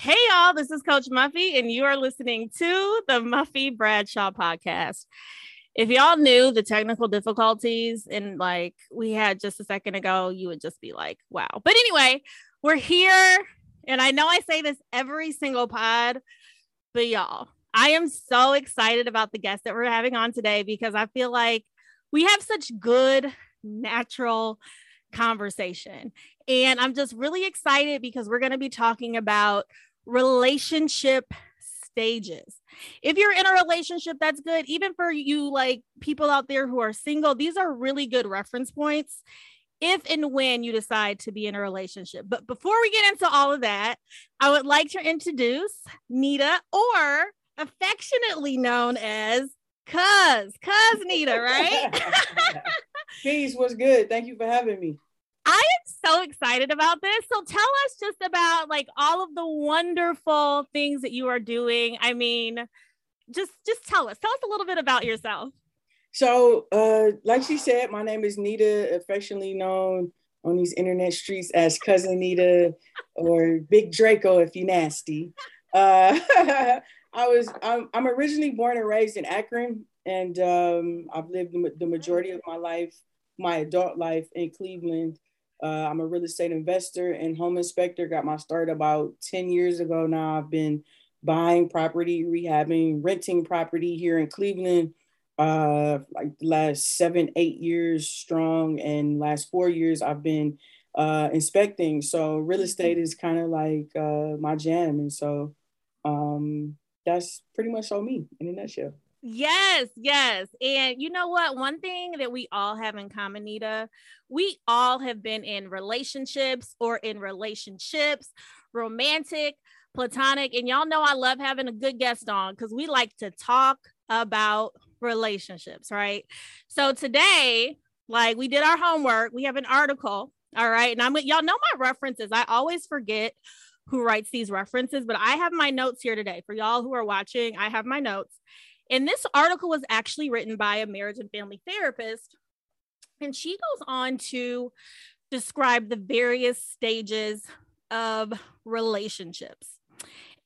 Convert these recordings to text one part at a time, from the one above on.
Hey, y'all, this is Coach Muffie, and you are listening to the Muffie Bradshaw podcast. If y'all knew the technical difficulties and like we had just a second ago, you would just be like, wow. But anyway, we're here. And I know I say this every single pod, but y'all, I am so excited about the guest that we're having on today because I feel like we have such good, natural conversation. And I'm just really excited because we're going to be talking about relationship stages. If you're in a relationship, that's good. Even for you, like people out there who are single, these are really good reference points if and when you decide to be in a relationship. But before we get into all of that, I would like to introduce Nita, or affectionately known as Cuz, Cuz Nita, right? Peace, what's good? Thank you for having me. I am so excited about this. So tell us just about like all of the wonderful things that you are doing. I mean, just just tell us. Tell us a little bit about yourself. So, uh, like she said, my name is Nita, affectionately known on these internet streets as Cousin Nita or Big Draco if you nasty. Uh, I was I'm, I'm, originally born and raised in Akron, and um, I've lived the majority of my life, my adult life in Cleveland. Uh, I'm a real estate investor and home inspector. Got my start about 10 years ago now. I've been buying property, rehabbing, renting property here in Cleveland, uh, like the last seven, eight years strong. And last four years, I've been uh, inspecting. So real estate is kind of like uh, my jam. And so um, that's pretty much all me in a nutshell. Yes, yes. And you know what? One thing that we all have in common, Nita, we all have been in relationships or in relationships, romantic, platonic. And y'all know I love having a good guest on because we like to talk about relationships, right? So today, like we did our homework, we have an article. All right. And I'm y'all know my references. I always forget who writes these references, but I have my notes here today for y'all who are watching. I have my notes. And this article was actually written by a marriage and family therapist. And she goes on to describe the various stages of relationships.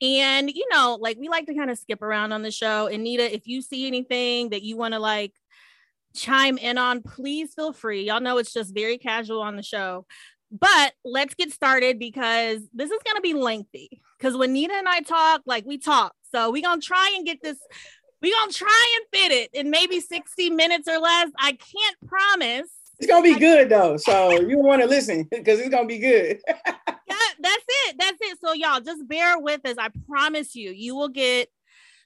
And, you know, like we like to kind of skip around on the show. And Nita, if you see anything that you want to like chime in on, please feel free. Y'all know it's just very casual on the show. But let's get started because this is going to be lengthy. Because when Nita and I talk, like we talk. So we're going to try and get this we're gonna try and fit it in maybe 60 minutes or less. I can't promise. It's gonna be good though. So you want to listen because it's gonna be good. yeah, that's it. That's it. So y'all just bear with us. I promise you, you will get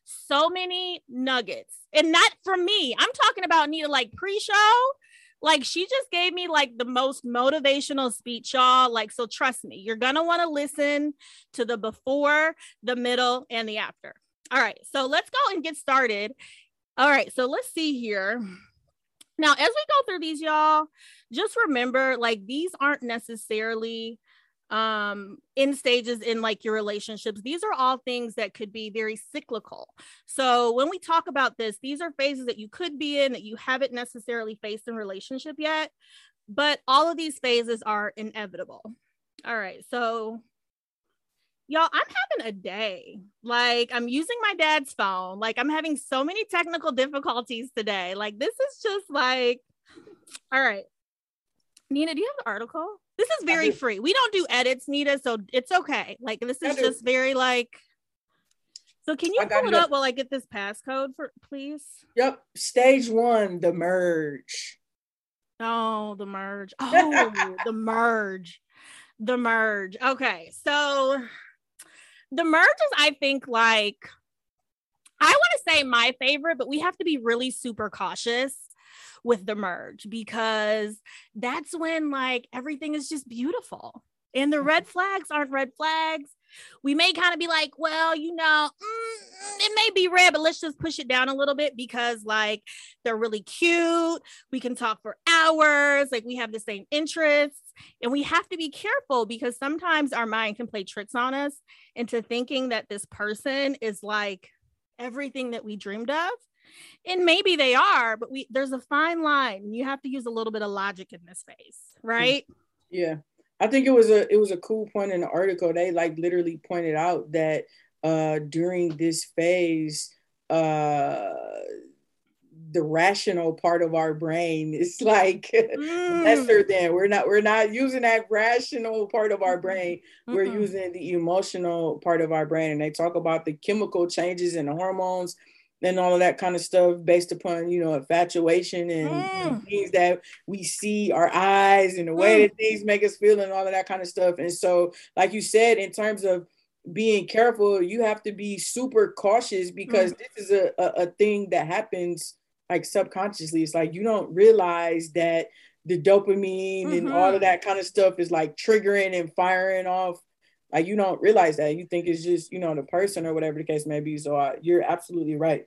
so many nuggets. And not from me. I'm talking about Nita like pre-show. Like she just gave me like the most motivational speech, y'all. Like, so trust me, you're gonna want to listen to the before, the middle, and the after. All right, so let's go and get started. All right, so let's see here. Now, as we go through these, y'all, just remember like these aren't necessarily um in stages in like your relationships these are all things that could be very cyclical so when we talk about this these are phases that you could be in that you haven't necessarily faced in relationship yet but all of these phases are inevitable all right so y'all i'm having a day. Like i'm using my dad's phone. Like i'm having so many technical difficulties today. Like this is just like all right. Nita do you have the article? This is very free. We don't do edits nita so it's okay. Like this is just very like so can you pull it up while i get this passcode for please? Yep stage one the merge. Oh the merge. Oh the merge. The merge. Okay so the merge is, I think, like I want to say my favorite, but we have to be really super cautious with the merge because that's when like everything is just beautiful and the red flags aren't red flags. We may kind of be like, well, you know, mm, it may be red, but let's just push it down a little bit because like they're really cute. We can talk for hours, like we have the same interests. And we have to be careful because sometimes our mind can play tricks on us into thinking that this person is like everything that we dreamed of. And maybe they are, but we there's a fine line. You have to use a little bit of logic in this space, right? Yeah. I think it was a it was a cool point in the article. They like literally pointed out that uh during this phase, uh the rational part of our brain is like mm. lesser than we're not we're not using that rational part of our brain mm-hmm. we're using the emotional part of our brain and they talk about the chemical changes and the hormones and all of that kind of stuff based upon you know infatuation and, mm. things that we see our eyes and the way mm. that things make us feel and all of that kind of stuff and so like you said in terms of being careful you have to be super cautious because mm. this is a, a, a thing that happens like subconsciously it's like you don't realize that the dopamine mm-hmm. and all of mm-hmm. that kind of stuff is like triggering and firing off. Like you don't realize that. You think it's just you know the person or whatever the case may be. So uh, you're absolutely right.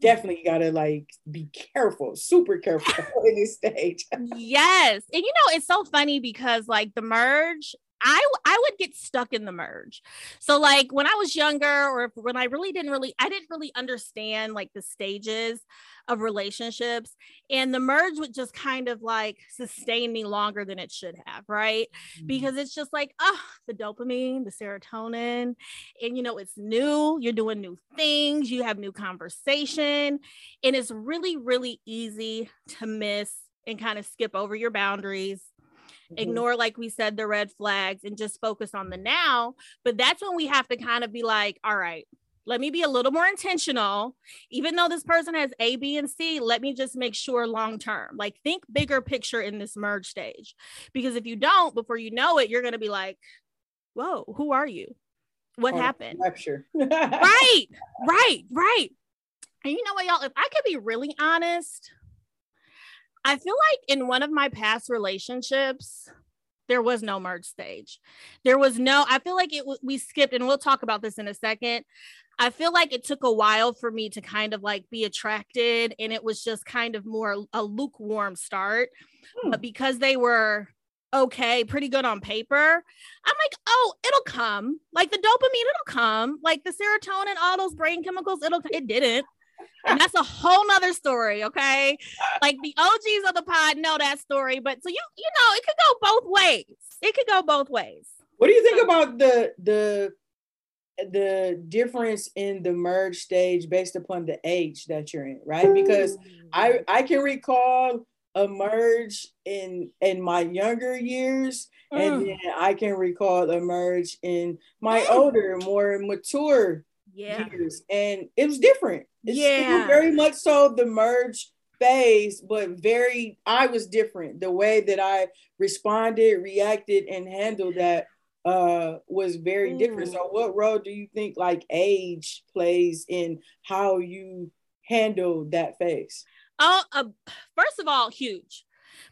Definitely gotta like be careful super careful in this stage. Yes. And you know it's so funny because like the merge I I would get stuck in the merge. So like when I was younger or when I really didn't really I didn't really understand like the stages of relationships and the merge would just kind of like sustain me longer than it should have, right? Mm-hmm. Because it's just like oh, the dopamine, the serotonin and you know it's new, you're doing new things, you have new conversation and it's really really easy to miss and kind of skip over your boundaries mm-hmm. ignore, like we said, the red flags and just focus on the now. But that's when we have to kind of be like, all right, let me be a little more intentional. Even though this person has A, B, and C, let me just make sure long term. Like think bigger picture in this merge stage. Because if you don't, before you know it, you're going to be like, whoa, who are you? What oh, happened? right, right, right. And you know what, y'all, if I could be really honest, I feel like in one of my past relationships, there was no merge stage. There was no, I feel like it we skipped, and we'll talk about this in a second. I feel like it took a while for me to kind of like be attracted, and it was just kind of more a lukewarm start. Hmm. But because they were okay, pretty good on paper, I'm like, oh, it'll come. Like the dopamine, it'll come. Like the serotonin, all those brain chemicals, it'll. It didn't and that's a whole nother story okay? Like the og's of the pod know that story but so you you know it could go both ways. It could go both ways. What do you think about the the the difference in the merge stage based upon the age that you're in right? Because i i can recall a merge in in my younger years mm. and then i can recall a merge in my older more mature yeah. years and it was different. It's yeah. very much so the merge phase but very i was different. The way that i responded reacted and handled that uh was very mm. different. So what role do you think like age plays in how you handle that phase? Oh uh, first of all huge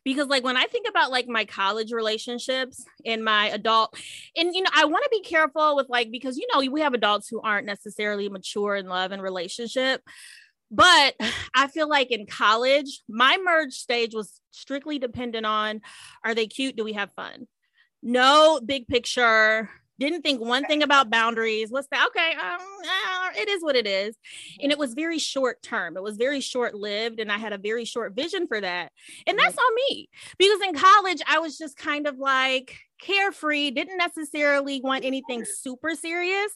because like when i think about like my college relationships and my adult and you know i want to be careful with like because you know we have adults who aren't necessarily mature in love and relationship but i feel like in college my merge stage was strictly dependent on are they cute? Do we have fun? No big picture didn't think one thing about boundaries. What's that? Okay, um, uh, it is what it is. And it was very short term. It was very short lived. And I had a very short vision for that. And that's on me because in college, I was just kind of like carefree, didn't necessarily want anything super serious,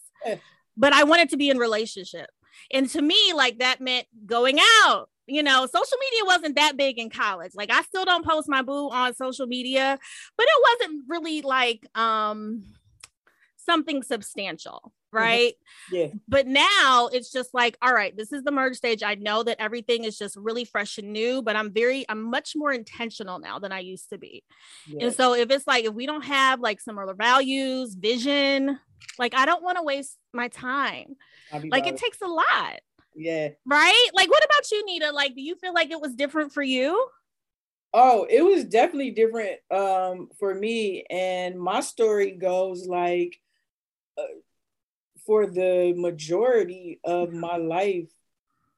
but I wanted to be in relationship. And to me, like that meant going out, you know, social media wasn't that big in college. Like I still don't post my boo on social media, but it wasn't really like um something substantial mm-hmm. right? Yeah. But now it's just like all right this is the merge stage. I know that everything is just really fresh and new but i'm very i'm much more intentional now than i used to be. Yes. and so if it's like if we don't have like similar values vision like i don't want to waste my time. Like it takes a lot. Yeah. Right? Like what about you nita? Like do you feel like it was different for you? Oh, it was definitely different um, for me. And my story goes like for the majority of my life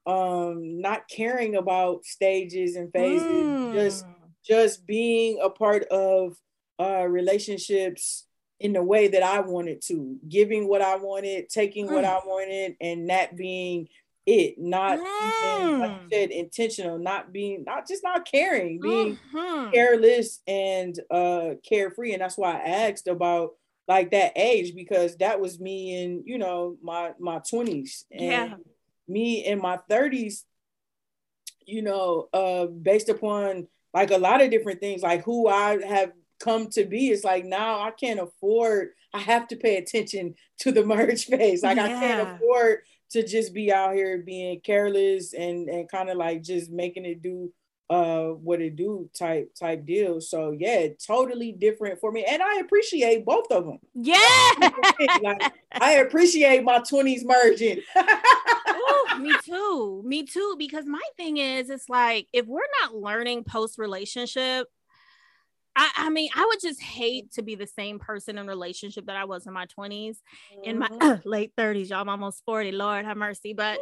um not caring about stages and phases mm. just just being a part of uh relationships in the way that I wanted to giving what I wanted taking mm. what I wanted and that being it, not mm. even, like you mm. said, intentional, not being, not just not caring, being mm-hmm. careless and uh carefree. And that's why I asked about like that age because that was me in, you know, my my 20s. And yeah. me in my 30s, you know, uh based upon like a lot of different things, like who I have come to be, it's like now I can't afford, I have to pay attention to the merge phase. Like yeah. I can't afford to just be out here being careless and and kind of like just making it do uh what it do type type deal so yeah totally different for me and i appreciate both of them yeah like, i appreciate my 20s merging Ooh, me too me too because my thing is it's like if we're not learning post relationship I, I, mean, I would just hate to be the same person in relationship that I was in my 20s, mm-hmm. in my uh, late 30s. Y'all, I'm almost 40. Lord have mercy. But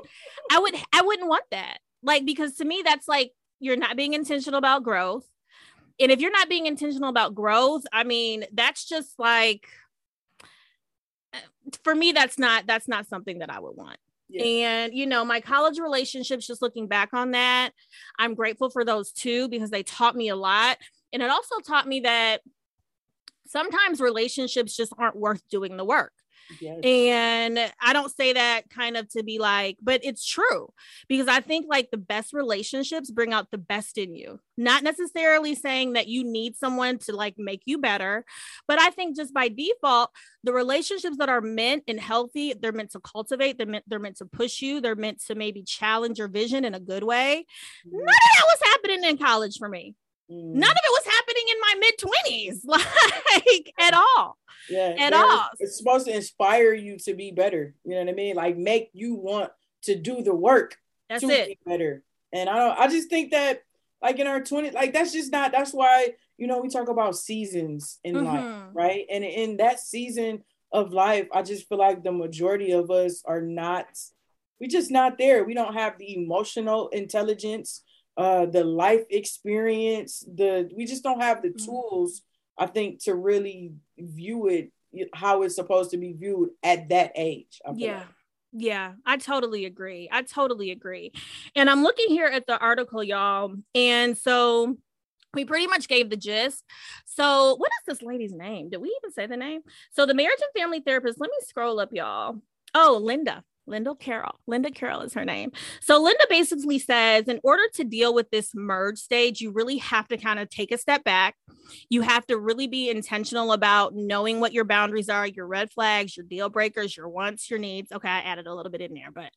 I would I wouldn't want that. Like, because to me, that's like you're not being intentional about growth. And if you're not being intentional about growth, I mean, that's just like uh, for me, that's not that's not something that I would want. Yeah. And you know, my college relationships, just looking back on that, I'm grateful for those too because they taught me a lot and it also taught me that sometimes relationships just aren't worth doing the work. Yes. And I don't say that kind of to be like, but it's true because I think like the best relationships bring out the best in you. Not necessarily saying that you need someone to like make you better, but I think just by default, the relationships that are meant and healthy, they're meant to cultivate, they're meant, they're meant to push you, they're meant to maybe challenge your vision in a good way. Mm-hmm. None of that was happening in college for me. Mm. None of it was happening in my mid 20s, like at all. Yeah, at all. It's supposed to inspire you to be better. You know what I mean? Like make you want to do the work that's to it. be better. And I don't I just think that like in our 20s, like that's just not that's why you know we talk about seasons in mm-hmm. life, right? And in that season of life, I just feel like the majority of us are not we're just not there. We don't have the emotional intelligence uh, the life experience, the we just don't have the mm-hmm. tools, I think, to really view it how it's supposed to be viewed at that age. yeah. Like. Yeah, I totally agree. I totally agree. And I'm looking here at the article, y'all. And so we pretty much gave the gist. So, what is this lady's name? Did we even say the name? So, the marriage and family therapist, let me scroll up, y'all. Oh, Linda. Linda Carroll. Linda Carroll is her name. So Linda basically says in order to deal with this merge stage, you really have to kind of take a step back. You have to really be intentional about knowing what your boundaries are, your red flags, your deal breakers, your wants, your needs. Okay, I added a little bit in there, but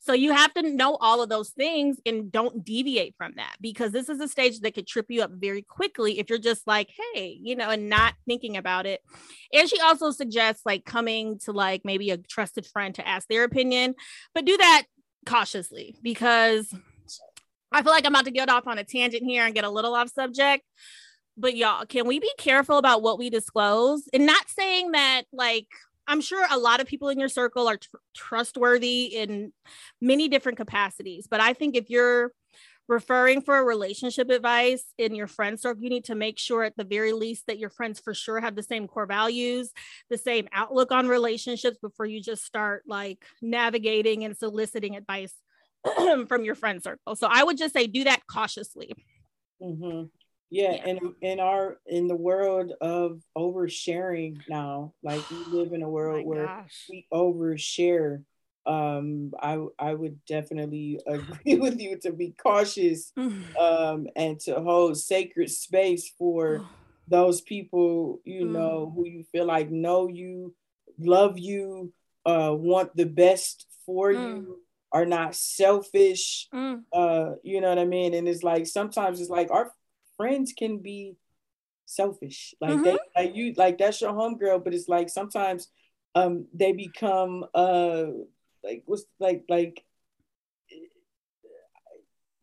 so you have to know all of those things and don't deviate from that because this is a stage that could trip you up very quickly if you're just like, hey, you know, and not thinking about it. And she also suggests like coming to like maybe a trusted friend to ask their opinion, but do that cautiously because I feel like I'm about to get off on a tangent here and get a little off subject. But y'all, can we be careful about what we disclose? And not saying that like I'm sure a lot of people in your circle are tr- trustworthy in many different capacities, but I think if you're referring for a relationship advice in your friend circle, you need to make sure at the very least that your friends for sure have the same core values, the same outlook on relationships before you just start like navigating and soliciting advice from your friend circle. So I would just say do that cautiously. Mm-hmm. Yeah, yeah, and in our in the world of oversharing now, like we live in a world oh where gosh. we overshare um, I I would definitely agree with you to be cautious um, and to hold sacred space for those people you mm. know who you feel like know you, love you, uh, want the best for mm. you, are not selfish. Mm. Uh, you know what I mean? And it's like sometimes it's like our friends can be selfish, like mm-hmm. they like you like that's your homegirl, but it's like sometimes um they become uh like what's like like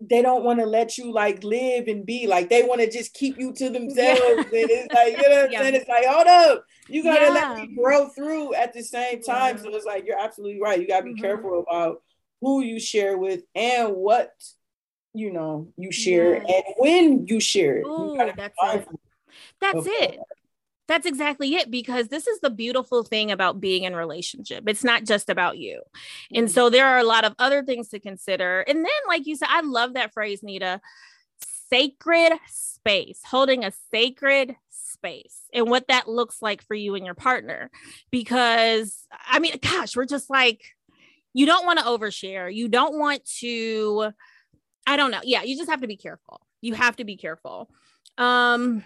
they don't want to let you like live and be. Like they want to just keep you to themselves. Yeah. and it's like you know what I'm saying? It's like hold up. You gotta yeah. let me grow through at the same time. Yeah. so it's like you're absolutely right. You gotta be mm-hmm. careful about who you share with and what you know you share and when you share it. Ooh, that's it. that's it That's exactly it because this is the beautiful thing about being in relationship. It's not just about you. Mm-hmm. And so there are a lot of other things to consider. And then like you said I love that phrase Nita, sacred space, holding a sacred space and what that looks like for you and your partner because I mean gosh, we're just like you don't want to overshare. You don't want to I don't know. Yeah, you just have to be careful. You have to be careful. Um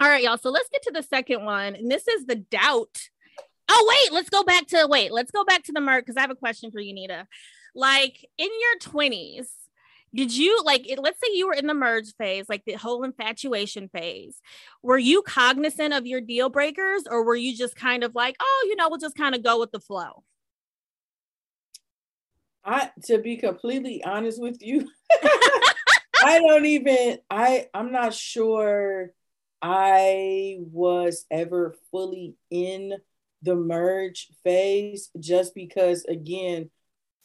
all right, y'all. So let's get to the second one. And this is the doubt. Oh, wait, let's go back to wait, let's go back to the merge because I have a question for you, Nita. Like in your 20s, did you like it, let's say you were in the merge phase, like the whole infatuation phase. Were you cognizant of your deal breakers or were you just kind of like, oh, you know, we'll just kind of go with the flow? I to be completely honest with you, I don't even I I'm not sure I was ever fully in the merge phase just because, again,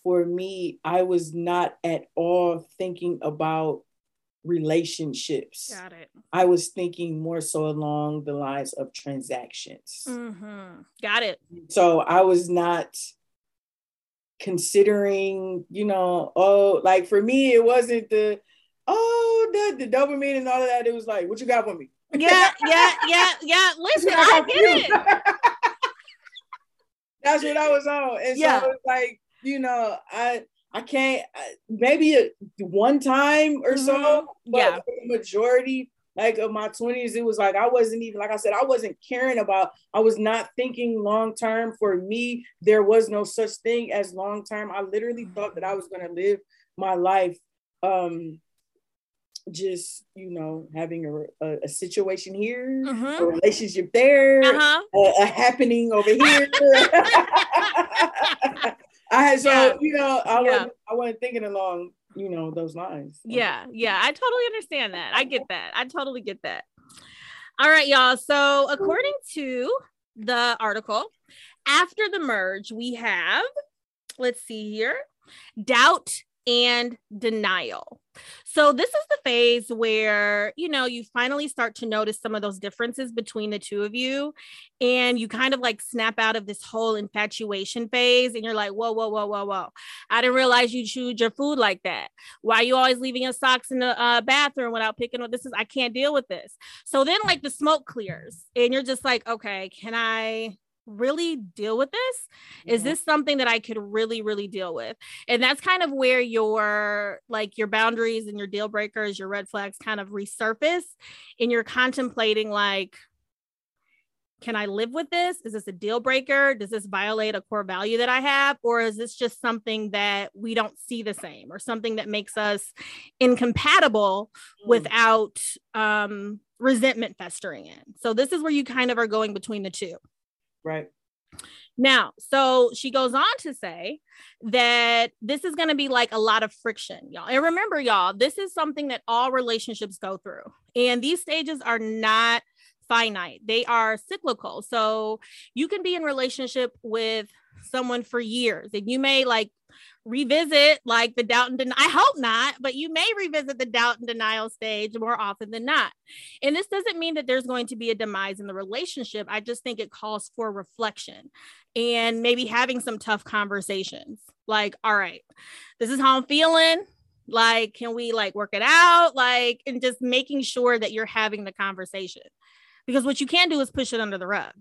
for me, I was not at all thinking about relationships. Got it. I was thinking more so along the lines of transactions. Mm-hmm. Got it. So I was not considering, you know, oh, like for me, it wasn't the, oh, the, the dopamine and all of that. It was like, what you got for me? Yeah, yeah, yeah, yeah. Listen, I get it. That's what I was on, and yeah. so it's like you know, I I can't maybe a, one time or so, mm-hmm. but yeah. the majority like of my 20s it was like i wasn't even like i said i wasn't caring about i was not thinking long term for me there was no such thing as long term i literally thought that i was going to live my life um just you know having a, a, a situation here mm-hmm. a relationship there uh-huh. a, a, happening over here i had so yeah. you know i yeah. wasn't i wasn't thinking along you know those lines yeah yeah i totally understand that i get that i totally get that all right y'all so according to the article after the merge we have let's see here doubt and denial. So, this is the phase where, you know, you finally start to notice some of those differences between the two of you. And you kind of like snap out of this whole infatuation phase. And you're like, whoa, whoa, whoa, whoa, whoa. I didn't realize you chewed your food like that. Why are you always leaving your socks in the uh, bathroom without picking up? This is, I can't deal with this. So then, like, the smoke clears. And you're just like, okay, can I really deal with this? Is this something that I could really, really deal with? And that's kind of where your like your boundaries and your deal breakers, your red flags kind of resurface and you're contemplating like, can I live with this? Is this a deal breaker? Does this violate a core value that I have? Or is this just something that we don't see the same or something that makes us incompatible mm. without um, resentment festering in? So, this is where you kind of are going between the two. Right. Now, so she goes on to say that this is going to be like a lot of friction, y'all. And remember, y'all, this is something that all relationships go through. And these stages are not finite, they are cyclical. So you can be in relationship with someone for years and you may like revisit like the doubt and denial. I hope not, but you may revisit the doubt and denial stage more often than not. And this doesn't mean that there's going to be a demise in the relationship. I just think it calls for reflection and maybe having some tough conversations. Like, all right, this is how I'm feeling. Like, can we like work it out? Like, and just making sure that you're having the conversation. Because what you can do is push it under the rug.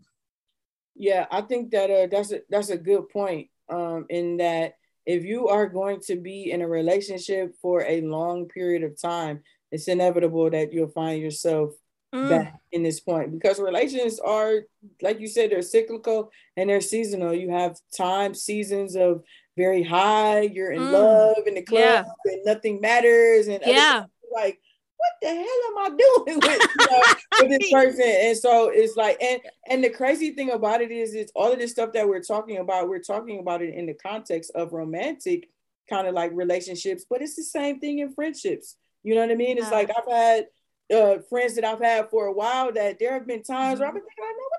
Yeah, I think that uh, that's a that's a good point. Um, in that if you are going to be in a relationship for a long period of time, it's inevitable that you'll find yourself mm. back in this point because relations are, like you said, they're cyclical and they're seasonal. You have time, seasons of very high, you're in mm. love in the club, yeah. and nothing matters, and yeah, like what the hell am I doing with, you know, with this person? And so it's like, and and the crazy thing about it is, it's all of this stuff that we're talking about. We're talking about it in the context of romantic kind of like relationships, but it's the same thing in friendships. You know what I mean? It's like I've had uh, friends that I've had for a while that there have been times mm-hmm. where I've been thinking, I know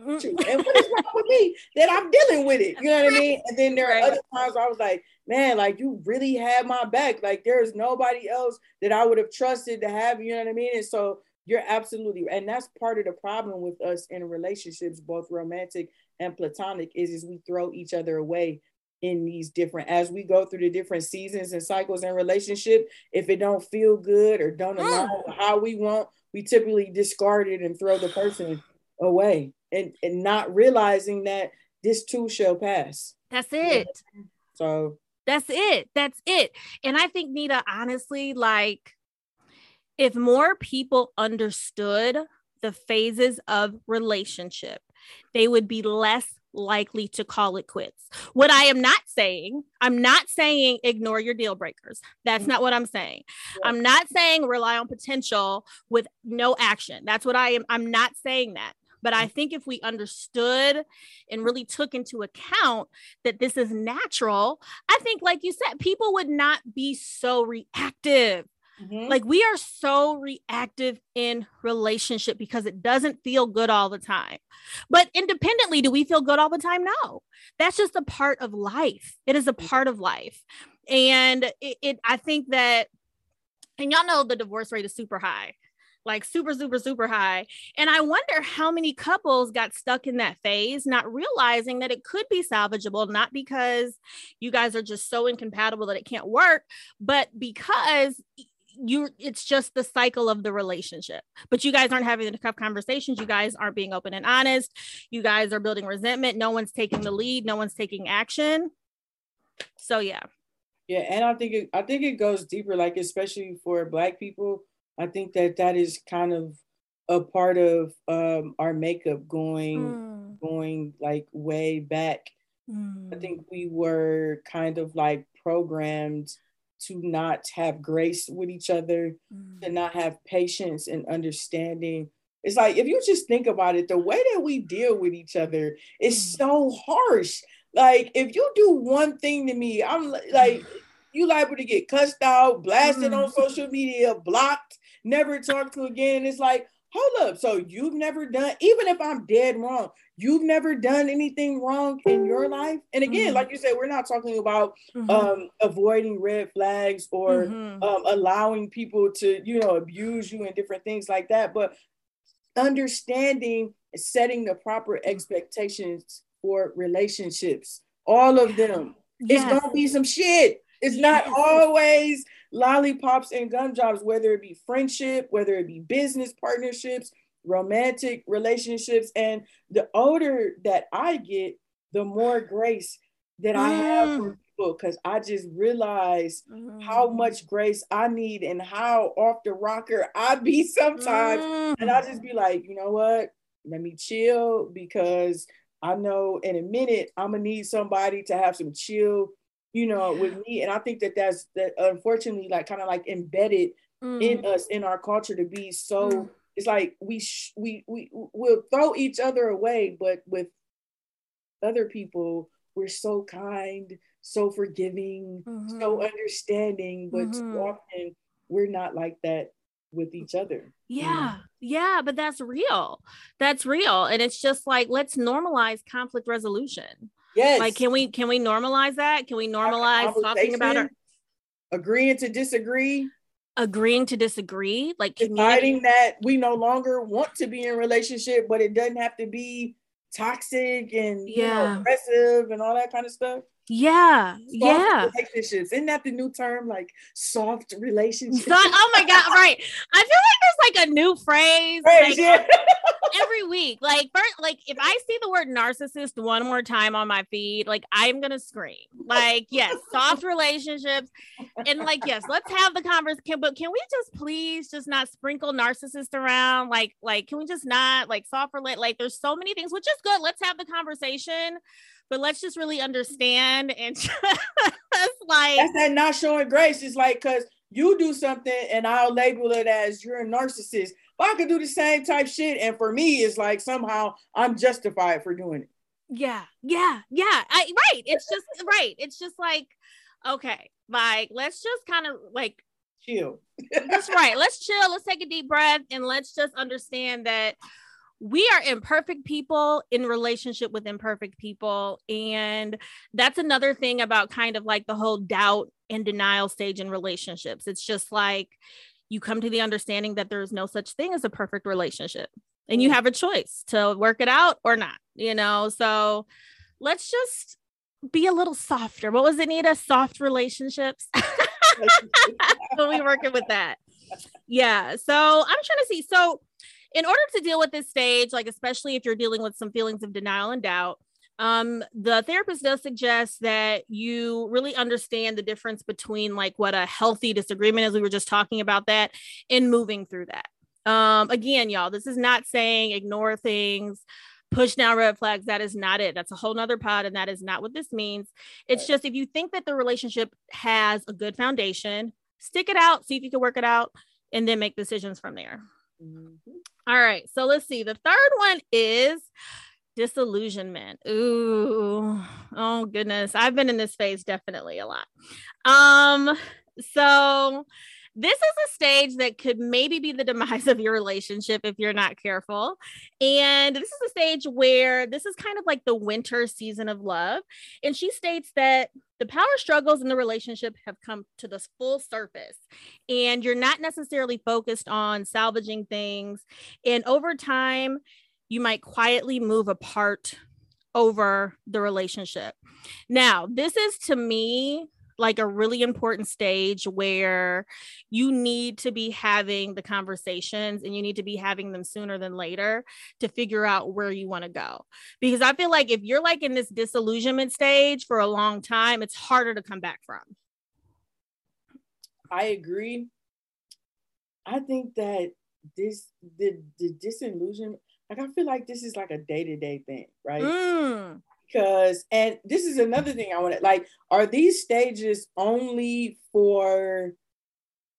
And what is wrong with me that I'm dealing with it? You know what I mean? And then there are right. other times I was like, man, like you really had my back. Like there's nobody else that I would have trusted to have, you know what I mean? And so you're absolutely and that's part of the problem with us in relationships both romantic and platonic is is we throw each other away in these different as we go through the different seasons and cycles in relationship if it don't feel good or don't align mm. how we want we typically discard it and throw the person away and and not realizing that this too shall pass that's it so that's it that's it and i think nita honestly like if more people understood the phases of relationship, they would be less likely to call it quits. What I am not saying, I'm not saying ignore your deal breakers. That's not what I'm saying. I'm not saying rely on potential with no action. That's what I am. I'm not saying that. But I think if we understood and really took into account that this is natural, I think, like you said, people would not be so reactive Mm-hmm. Like we are so reactive in relationship because it doesn't feel good all the time. But independently, do we feel good all the time? No. That's just a part of life. It is a mm-hmm. part of life. And it, it I think that and y'all know the divorce rate is super high like super, super, super high. And I wonder how many couples got stuck in that phase, not realizing that it could be salvageable, not because you guys are just so incompatible that it can't work, but because you it's just the cycle of the relationship. But you guys aren't having the tough conversations. You guys aren't being open and honest. You guys are building resentment. No one's taking the lead. No one's taking action. So yeah. Yeah and i think it i think it goes deeper like especially for black people i think that that is kind of a part of um our makeup going mm. going like way back mm. i think we were kind of like programmed to not have grace with each other, mm. to not have patience and understanding. It's like if you just think about it, the way that we deal with each other is mm. so harsh. Like if you do one thing to me, I'm like you liable to get cussed out, blasted on social media, blocked, never talked to again. It's like, hold up. So you've never done, even if I'm dead wrong, you've never done anything wrong in your life. And again, mm-hmm. like you said, we're not talking about mm-hmm. um, avoiding red flags or mm-hmm. um, allowing people to, you know, abuse you and different things like that, but understanding, setting the proper expectations for relationships, all of them. Yes. It's gonna be some shit. It's not always lollipops and gumdrops, whether it be friendship, whether it be business partnerships, romantic relationships. And the older that I get, the more grace that I have for mm. people because I just realize mm. how much grace I need and how off the rocker I be sometimes. Mm. And I just be like, you know what? Let me chill because I know in a minute I'm gonna need somebody to have some chill you know, with me. And I think that that's that unfortunately like kind of like embedded mm. in us in our culture to be so. Mm. It's like we sh- we we will throw each other away, but with other people, we're so kind, so forgiving, mm-hmm. so understanding. But mm-hmm. often we're not like that with each other. Yeah. Yeah, but that's real. That's real. And it's just like let's normalize conflict resolution. Yes. Like, can we can we normalize that? Can we normalize talking about our agreeing to disagree? Agreeing to disagree, like deciding that we no longer want to be in relationship, but it doesn't have to be toxic and yeah. you know, aggressive and all that kind of stuff. Yeah, soft yeah. Relationships. Isn't that the new term? Like soft relationships. So, oh my god! Right. I feel like there's like a new phrase, phrase like, yeah. every week. Like first, like if I see the word narcissist one more time on my feed, like I'm gonna scream. Like yes, soft relationships, and like yes, let's have the conversation. But can we just please just not sprinkle narcissist around? Like like can we just not like soft relate? Like there's so many things, which is good. Let's have the conversation but let's just really understand and just like that's that not showing grace. It's like because you do something and I'll label it as you're a narcissist. But I could do the same type shit, and for me, it's like somehow I'm justified for doing it. Yeah, yeah, yeah. I right. It's just right. It's just like okay, like let's just kind of like chill. That's right. Let's chill. Let's take a deep breath and let's just understand that we are imperfect people in relationship with imperfect people and that's another thing about kind of like the whole doubt and denial stage in relationships it's just like you come to the understanding that there is no such thing as a perfect relationship and you mm. have a choice to work it out or not, you know? So let's just be a little softer. What was it, Nita? Soft relationships. we'll be working with that. Yeah. So I'm trying to see. So, in order to deal with this stage, like especially if you're dealing with some feelings of denial and doubt, um, the therapist does suggest that you really understand the difference between like what a healthy disagreement is. We were just talking about that and moving through that. Um, again, y'all, this is not saying ignore things, push down red flags. That is not it. That's a whole nother pod, and that is not what this means. It's just if you think that the relationship has a good foundation, stick it out, see if you can work it out, and then make decisions from there. Mm-hmm. All right. So let's see. The third one is disillusionment. Ooh, oh goodness. I've been in this phase definitely a lot. Um, so this is a stage that could maybe be the demise of your relationship if you're not careful. And this is a stage where this is kind of like the winter season of love. And she states that the power struggles in the relationship have come to the full surface and you're not necessarily focused on salvaging things. And over time, you might quietly move apart over the relationship. Now, this is to me like a really important stage where you need to be having the conversations and you need to be having them sooner than later to figure out where you want to go. Because I feel like if you're like in this disillusionment stage for a long time, it's harder to come back from. I agree. I think that this the the disillusionment like I feel like this is like a day-to-day thing, right? Mm because and this is another thing I want to like are these stages only for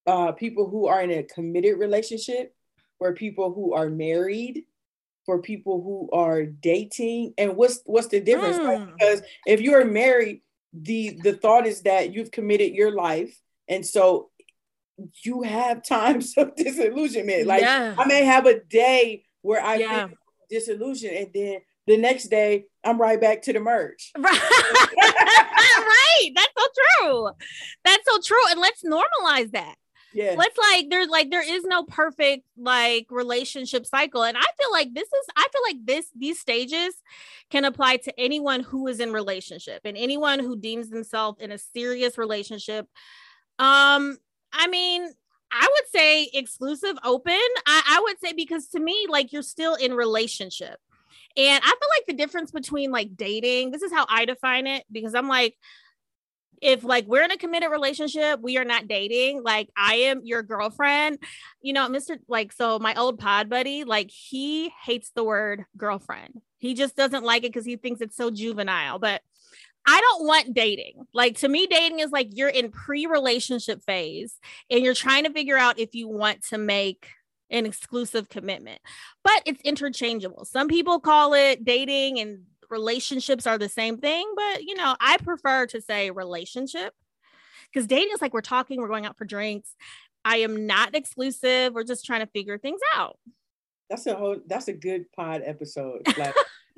uh people who are in a committed relationship for people who are married for people who are dating and what's what's the difference mm. right? because if you're married the the thought is that you've committed your life and so you have times of disillusionment like yeah. i may have a day where i yeah. disillusioned and then the next day I'm right back to the merge. Right. That's so true. That's so true. And let's normalize that. Yeah. Let's like there's like there is no perfect like relationship cycle. And I feel like this is I feel like this these stages can apply to anyone who is in relationship and anyone who deems themselves in a serious relationship. Um, I mean, I would say exclusive open. I, I would say because to me, like you're still in relationship. And I feel like the difference between like dating, this is how I define it because I'm like, if like we're in a committed relationship, we are not dating. Like I am your girlfriend, you know, Mr. Like, so my old pod buddy, like he hates the word girlfriend. He just doesn't like it because he thinks it's so juvenile. But I don't want dating. Like to me, dating is like you're in pre-relationship phase and you're trying to figure out if you want to make an exclusive commitment, but it's interchangeable. Some people call it dating and relationships are the same thing, but you know, I prefer to say relationship because dating is like we're talking, we're going out for drinks. I am not exclusive. We're just trying to figure things out. That's a whole that's a good pod episode. Like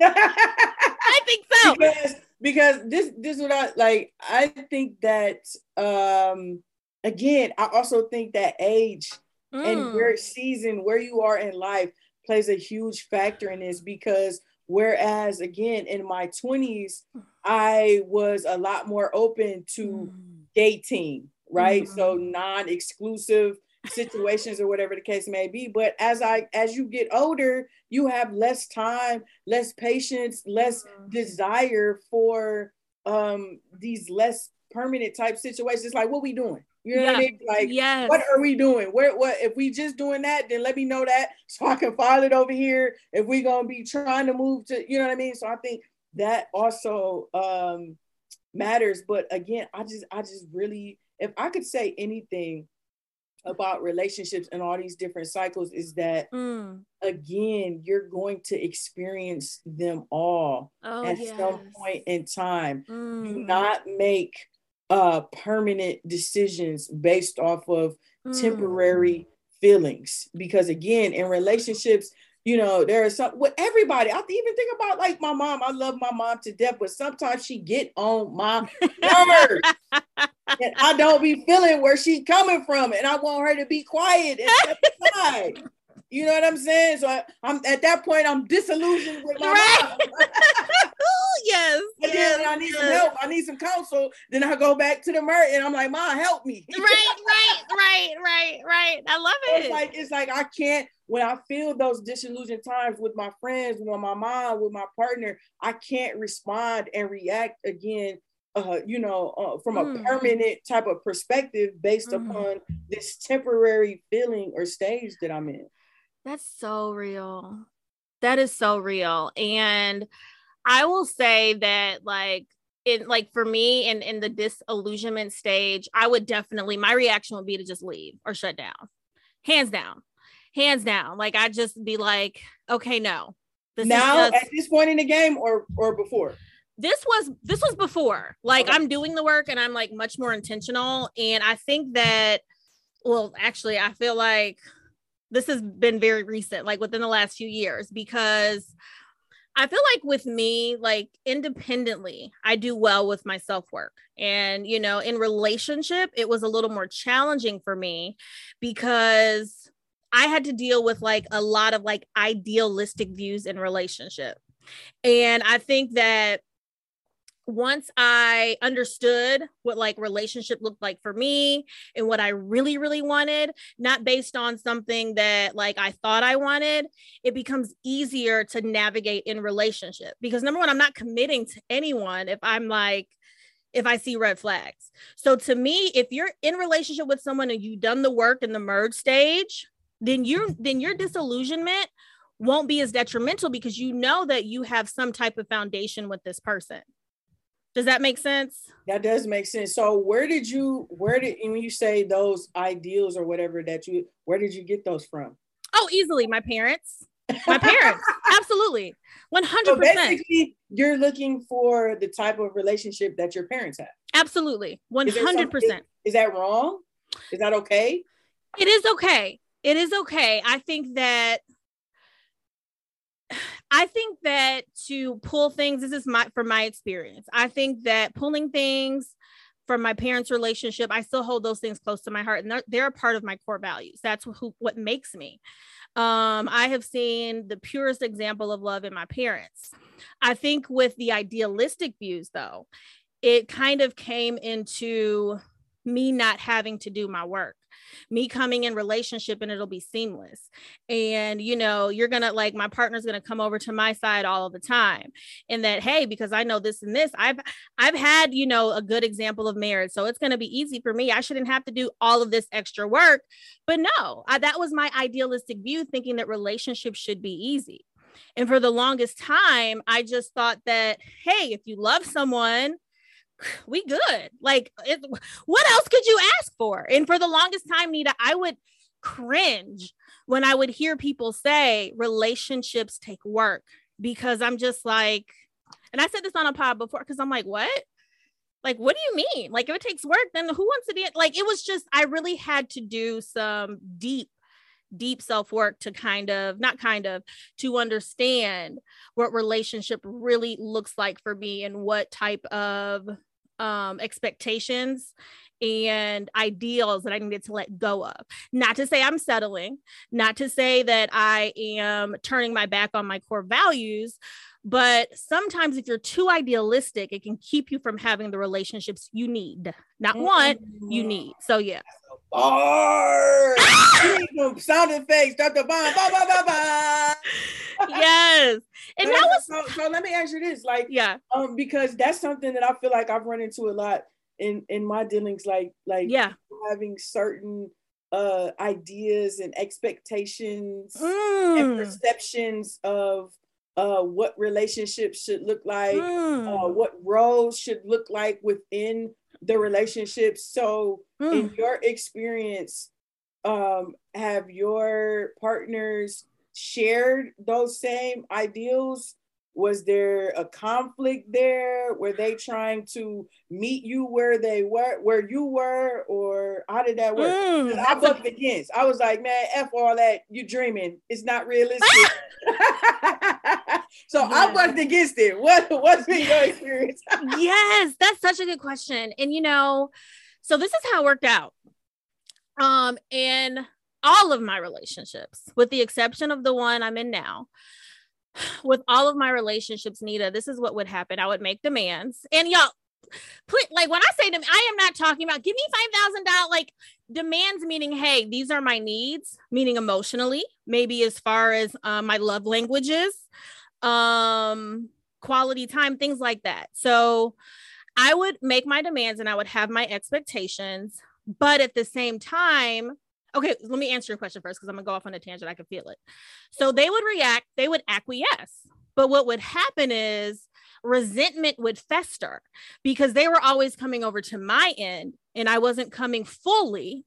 I think so. Because, because this this is what I like. I think that um again, I also think that age mm. and where season where you are in life plays a huge factor in this because whereas again in my 20s i was a lot more open to mm. dating right mm. so non-exclusive situations or whatever the case may be but as i as you get older you have less time less patience less mm. desire for um these less permanent type situations like what we doing you know yeah. what I mean? Like, yes. what are we doing? Where, what, if we just doing that, then let me know that so I can file it over here. If we gonna be trying to move to, you know what I mean? So I think that also um, matters. But again, I just, I just really, if I could say anything about relationships and all these different cycles, is that mm. again, you're going to experience them all oh, at yes. some point in time. Mm. Do not make uh, permanent decisions based off of mm. temporary feelings. Because again, in relationships, you know, there is some with everybody. I even think about like my mom. I love my mom to death, but sometimes she get on my nerves. and I don't be feeling where she's coming from, and I want her to be quiet and step aside. You know what I'm saying? So I, am at that point, I'm disillusioned with my right. mom. Oh, yes. And yes, then I need yes. some help. I need some counsel. Then I go back to the merge and I'm like, Mom, help me. right, right, right, right, right. I love it. It's like it's like I can't when I feel those disillusioned times with my friends, with my mom, with my partner, I can't respond and react again. Uh, you know, uh, from a Mm. permanent type of perspective based Mhm. upon this temporary feeling or stage that I'm in. That's so real. That is so real. And I will say that like in like for me in in the disillusionment stage, I would definitely my reaction would be to just leave or shut down. Hands down. Hands down. Like I'd just be like, okay, no. This now is just, at this point in the game or or before. this was this was before like Okay. i'm doing the work and i'm like much more intentional and i think that well actually i feel like this has been very recent like within the last few years because i feel like with me like independently i do well with my self-work and you know in relationship it was a little more challenging for me because i had to deal with like a lot of like idealistic views in relationship and i think that once I understood what like relationship looked like for me and what I really, really wanted, not based on something that like I thought I wanted, it becomes easier to navigate in relationship. Because number one, I'm not committing to anyone if I'm like, if I see red flags. So to me, if you're in relationship with someone and you've done the work in the merge stage, then you then your disillusionment won't be as detrimental because you know that you have some type of foundation with this person. Does that make sense? That does make sense. So where did you where did when you say those ideals or whatever that you where did you get those from? Oh, easily. My parents. My parents. Absolutely. 100%. So basically you're looking for the type of relationship that your parents have. Absolutely. 100%. something- Is that wrong? Is that okay? It is okay. It is okay. I think that I think that to pull things, this is my from my experience. I think that pulling things from my parents' relationship, I still hold those things close to my heart, and they're, they're a part of my core values. That's who what makes me. Um, I have seen the purest example of love in my parents. I think with the idealistic views, though, it kind of came into me not having to do my work me coming in relationship and it'll be seamless. And you know you're gonna like my partner's gonna come over to my side all the time. And that hey because i know this and this i've i've had you know a good example of marriage. So it's gonna be easy for me. I shouldn't have to do all of this extra work. But no I, that was my idealistic view thinking that relationships should be easy. And for the longest time i just thought that hey if you love someone we good. Like, it, what else could you ask for? And for the longest time, Nita, I would cringe when I would hear people say relationships take work because I'm just like, and I said this on a pod before because I'm like, what? Like, what do you mean? Like, if it takes work, then who wants to be like? It was just, I really had to do some deep deep self work to kind of not kind of to understand what relationship really looks like for me and what type of um expectations and ideals that I needed to let go of. Not to say I'm settling, not to say that I am turning my back on my core values, but sometimes if you're too idealistic, it can keep you from having the relationships you need. Not want, you need. So yeah. Bars. You need some sound effects. Dr. Bomb. Ba, ba, ba, ba. yes. And that was so, so let me ask you this, like, yeah. um, because that's something that I feel like I've run into a lot in in my dealings, like, like Yeah. having certain uh ideas and expectations and Mm. perceptions of uh what relationships should look like, uh, Mm. what roles should look like within the relationship. So, in Mm. your experience, um, have your partners shared those same ideals? Was there a conflict there? Were they trying to meet you where they were, where you were, or how did that work? Mm. I That's a- bucked against. I was like, man, f all that. You dreaming? It's not realistic. so I Yeah. bucked against it. What what's been your experience? yes, that's such a good question. And you know, So this is how it worked out. Um, in all of my relationships, with the exception of the one I'm in now, with all of my relationships, Nita, this is what would happen. I would make demands. And y'all, put like when I say them, I am not talking about give me five thousand dollars like demands meaning hey these are my needs meaning emotionally maybe as far as um, my love languages um quality time things like that. So I would make my demands and I would have my expectations but at the same time okay let me answer your question first because I'm gonna go off on a tangent. I can feel it. So they would react they would acquiesce but what would happen is resentment would fester because they were always coming over to my end and I wasn't coming fully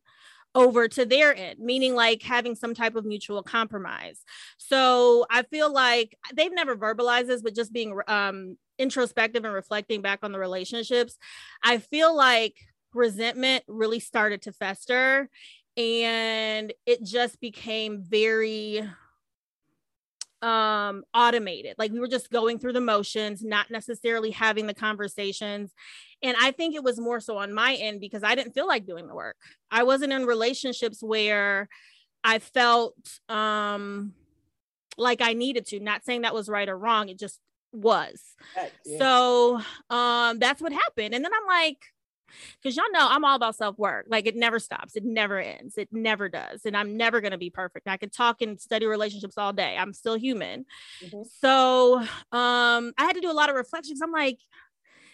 over to their end, meaning like having some type of mutual compromise. So I feel like they've never verbalized this, but just being um, introspective and reflecting back on the relationships, I feel like resentment really started to fester and it just became very um automated like we were just going through the motions not necessarily having the conversations. And i think it was more so on my end because i didn't feel like doing the work. I wasn't in relationships where i felt um like i needed to. Not saying that was right or wrong it just was. Yeah. so um that's what happened. And then i'm like because y'all know I'm all about self work. Like it never stops, it never ends, it never does. And I'm never going to be perfect. I could talk and study relationships all day. I'm still human. Mm-hmm. So um, I had to do a lot of reflections. I'm like,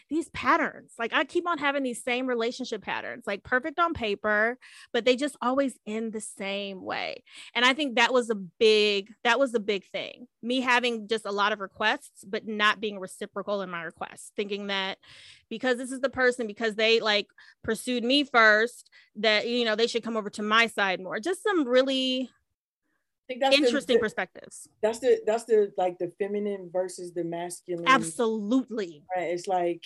these patterns. Like I keep on having these same relationship patterns, like perfect on paper, but they just always end the same way. And I think that was a big that was a big thing. Me having just a lot of requests but not being reciprocal in my requests, thinking that because this is the person because they like pursued me first that you know they should come over to my side more. Just some really interesting the, perspectives. That's the that's the like the feminine versus the masculine. Absolutely. Right. It's like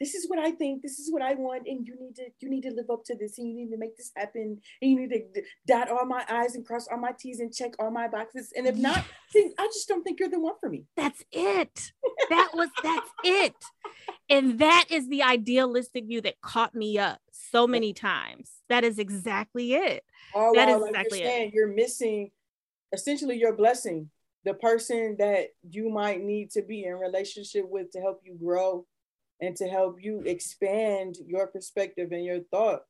this is what I think, this is what I want, and you need to you need to live up to this, and you need to make this happen, and you need to dot all my I's and cross all my T's and check all my boxes. And if not, then I just don't think you're the one for me. That's it. That was that's it. And that is the idealistic view that caught me up so many times. That is exactly it. That is exactly you're it. You're missing essentially your blessing, the person that you might need to be in relationship with to help you grow and to help you expand your perspective and your thought.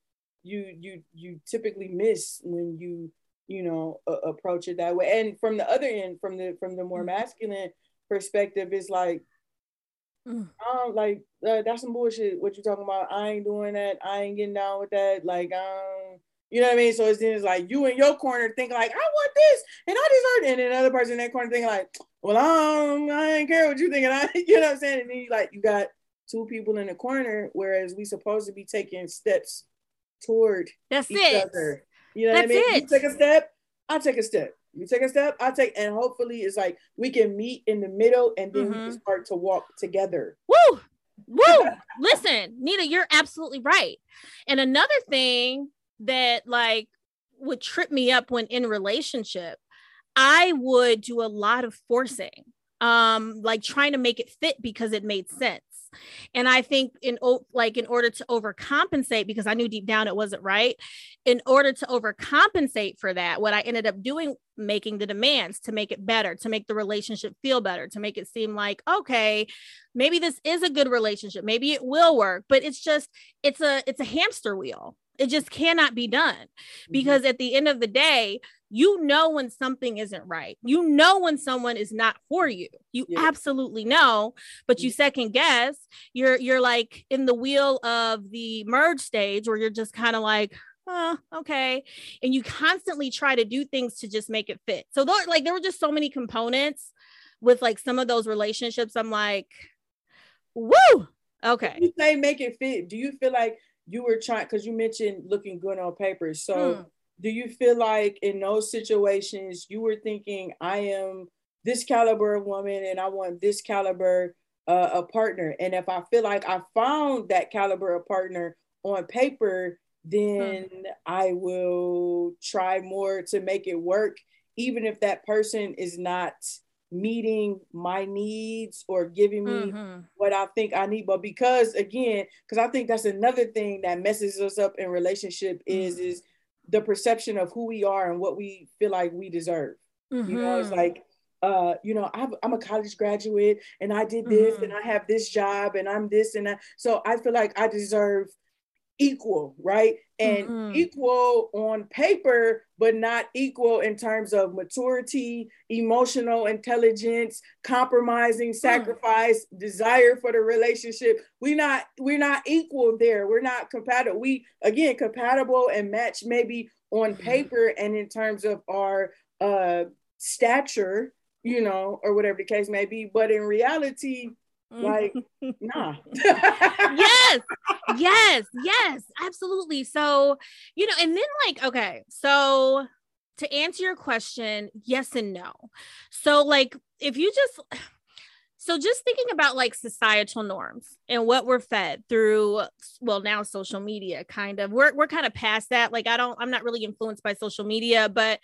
You you you typically miss when you you know uh, approach it that way. And from the other end from the from the more mm-hmm. masculine perspective it's like mm. um like uh, that's some bullshit what you talking about. I ain't doing that. I ain't getting down with that. Like um you know what I mean? So it's it's like you in your corner thinking like I want this and I deserve it, and another person in that corner thinking like, well, um, I don't care what you thinking. I, you know what I'm saying? And then you like you got two people in the corner, whereas we supposed to be taking steps toward That's each it. other. You know That's what I mean? It. You take a step, I take a step. You take a step, I take, and hopefully it's like we can meet in the middle and then mm-hmm. we can mm-hmm. start to walk together. Woo! Woo! Listen, Nita, you're absolutely right. And another thing that like would trip me up when in relationship, I would do a lot of forcing um like trying to make it fit because it made sense and I think in like in order to overcompensate, because I knew deep down it wasn't right, in order to overcompensate for that, what I ended up doing, making the demands to make it better, to make the relationship feel better, to make it seem like, okay, maybe this is a good relationship, maybe it will work, but it's just, it's a, it's a hamster wheel. It just cannot be done mm-hmm. because at the end of the day, you know when something isn't right. You know when someone is not for you. You yeah. absolutely know, but you mm-hmm. second guess. You're you're like in the wheel of the merge stage where you're just kind of like, oh, okay. And you constantly try to do things to just make it fit. So there, like there were just so many components with like some of those relationships. I'm like, woo. Okay. you say make it fit. Do you feel like you were trying because you mentioned looking good on paper. So hmm do you feel like in those situations you were thinking i am this caliber of woman and i want this caliber uh, a partner and if i feel like i found that caliber of partner on paper then hmm. i will try more to make it work even if that person is not meeting my needs or giving me mm-hmm. what I think I need. But because again, because I think that's another thing that messes us up in relationship is mm-hmm. is the perception of who we are and what we feel like we deserve. Mm-hmm. You know, it's mm-hmm. like uh, you know, i am a college graduate and I did this mm-hmm. and I have this job and I'm this and that. So I feel like I deserve equal, right? And mm-hmm. equal on paper, but not equal in terms of maturity, emotional intelligence, compromising, mm. sacrifice, mm. desire for the relationship. We not we're not equal there. We're not compatible. We again compatible and match maybe on mm-hmm. paper and in terms of our uh stature, you know, or whatever the case may be. But in reality, like nah. Yes yes yes absolutely. So you know and then like okay so to answer your question yes and no. So like if you just so just thinking about like societal norms and what we're fed through well now social media kind of we're, we're kind of past that. Like i don't i'm not really influenced by social media but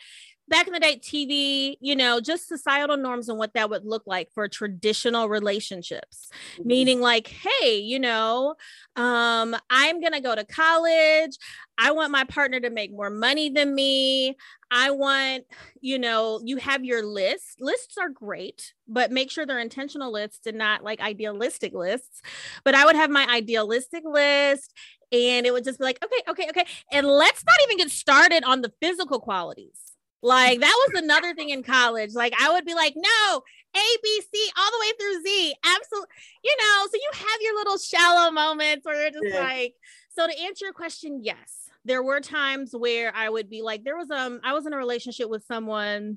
back in the day, TV, you know, just societal norms and what that would look like for traditional relationships. Mm-hmm. Meaning, like, hey, you know, um, I'm gonna go to college. I want my partner to make more money than me. I want, you know, you have your list. Lists are great, but make sure they're intentional lists and not like idealistic lists. But I would have my idealistic list and it would just be like, okay, okay, okay. And let's not even get started on the physical qualities like that was another thing in college. Like I would be like, no, A, B, C, all the way through Z. Absolutely. You know, so you have your little shallow moments where you're just yeah. like, so to answer your question, yes. There were times where I would be like, there was um, I was in a relationship with someone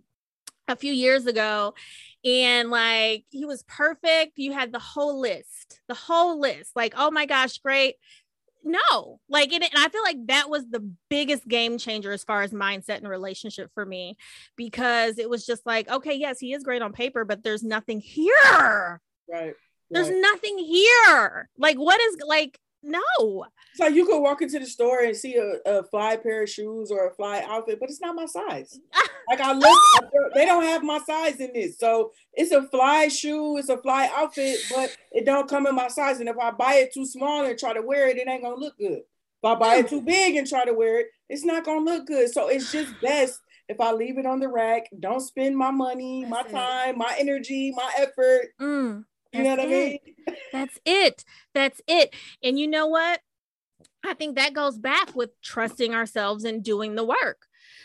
a few years ago and like he was perfect you had the whole list the whole list like oh my gosh great no like and, and i feel like that was the biggest game changer as far as mindset and relationship for me because it was just like okay yes he is great on paper but there's nothing here right there's right. nothing here like what is like no. So you could walk into the store and see a, a fly pair of shoes or a fly outfit, but it's not my size. like I look, they don't have my size in this. So it's a fly shoe, it's a fly outfit, but it don't come in my size. And if I buy it too small and try to wear it, it ain't gonna look good. If I buy it too big and try to wear it, it's not gonna look good. So it's just best if I leave it on the rack, don't spend my money, my time, my energy, my effort. Mm. You know what I mean? That's it. That's it. And you know what? I think that goes back with trusting ourselves and doing the work.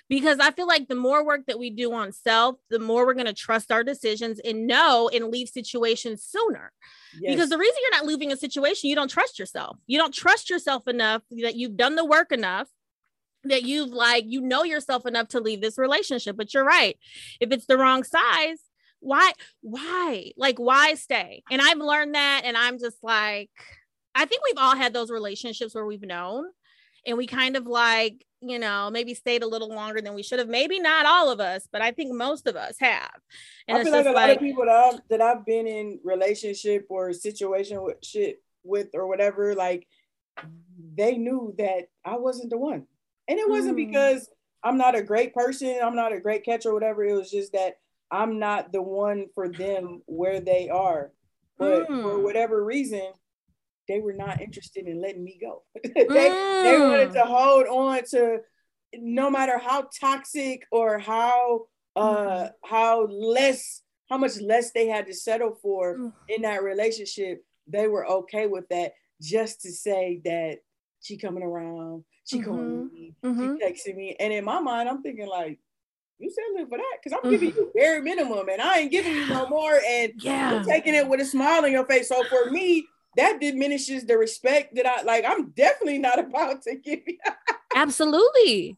Because I feel like the more work that we do on self, the more we're going to trust our decisions and know and leave situations sooner. Yes. Because the reason you're not leaving a situation, you don't trust yourself. You don't trust yourself enough that you've done the work enough that you've like you know yourself enough to leave this relationship but you're right if it's the wrong size why why like why stay? And i've learned that and i'm just like i think we've all had those relationships where we've known and we kind of like you know maybe stayed a little longer than we should have. Maybe not all of us but i think most of us have. And i feel like a like, lot of people that I've, that I've been in relationship or situation with shit with or whatever like they knew that i wasn't the one. And it wasn't mm. because i'm not a great person i'm not a great catcher or whatever. It was just that I'm not the one for them where they are. But mm. for whatever reason, they were not interested in letting me go. they, mm. they wanted to hold on to no matter how toxic or how uh mm. how less how much less they had to settle for mm. in that relationship, they were okay with that just to say that she coming around, she mm-hmm. calling me, mm-hmm. she texting me. And in my mind, I'm thinking like, you settling for that because I'm giving mm-hmm. you bare minimum and I ain't giving you no more. And yeah. you're taking it with a smile on your face. So for me, that diminishes the respect that I like. I'm definitely not about to give you. Absolutely.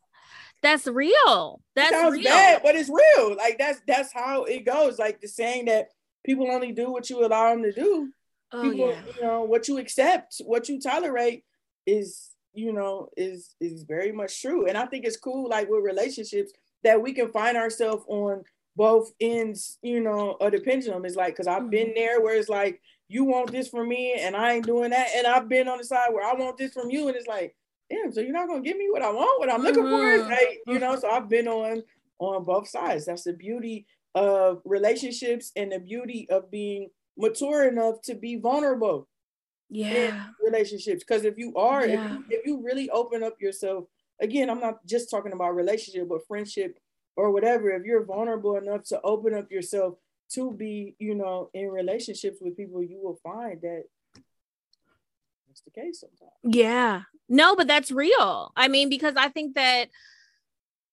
That's real. That's sounds real. bad, but it's real. Like that's that's how it goes. Like the saying that people only do what you allow them to do. Oh, people, yeah. you know, what you accept, what you tolerate is, you know, is is very much true. And I think it's cool, like with relationships, that we can find ourselves on both ends, you know, of the pendulum. Is like, because I've been mm-hmm. there where it's like, you want this from me and I ain't doing that. And I've been on the side where I want this from you. And it's like, damn, so you're not gonna give me what I want, what I'm looking mm-hmm. for. Like, you know, so I've been on on both sides. That's the beauty of relationships and the beauty of being mature enough to be vulnerable yeah relationships because if you are yeah. if, you, if you really open up yourself again i'm not just talking about relationship but friendship or whatever. If you're vulnerable enough to open up yourself to be you know in relationships with people you will find that that's the case sometimes. Yeah. No but that's real. I mean because i think that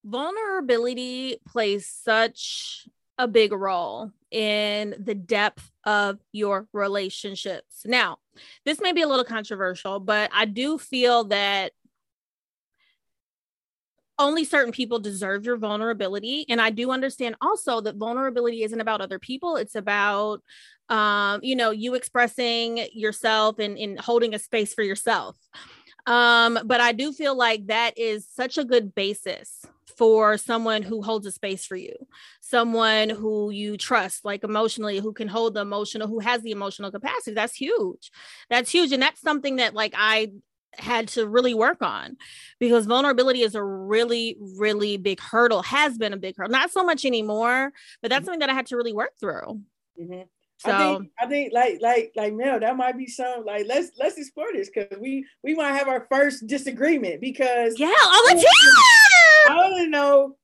vulnerability plays such a big role in the depth of your relationships. Now, this may be a little controversial, but I do feel that only certain people deserve your vulnerability. And I do understand also that vulnerability isn't about other people, it's about um, you know, you expressing yourself and, and holding a space for yourself. Um, but I do feel like that is such a good basis for someone who holds a space for you, someone who you trust, like emotionally, who can hold the emotional, who has the emotional capacity. That's huge. That's huge. And that's something that, like, I had to really work on because vulnerability is a really really big hurdle has been a big hurdle not so much anymore but that's mm-hmm. something that i had to really work through mm-hmm. So I think, I think like like like Mel, that might be some like let's let's explore this because we we might have our first disagreement because yeah, oh let's hear I want to know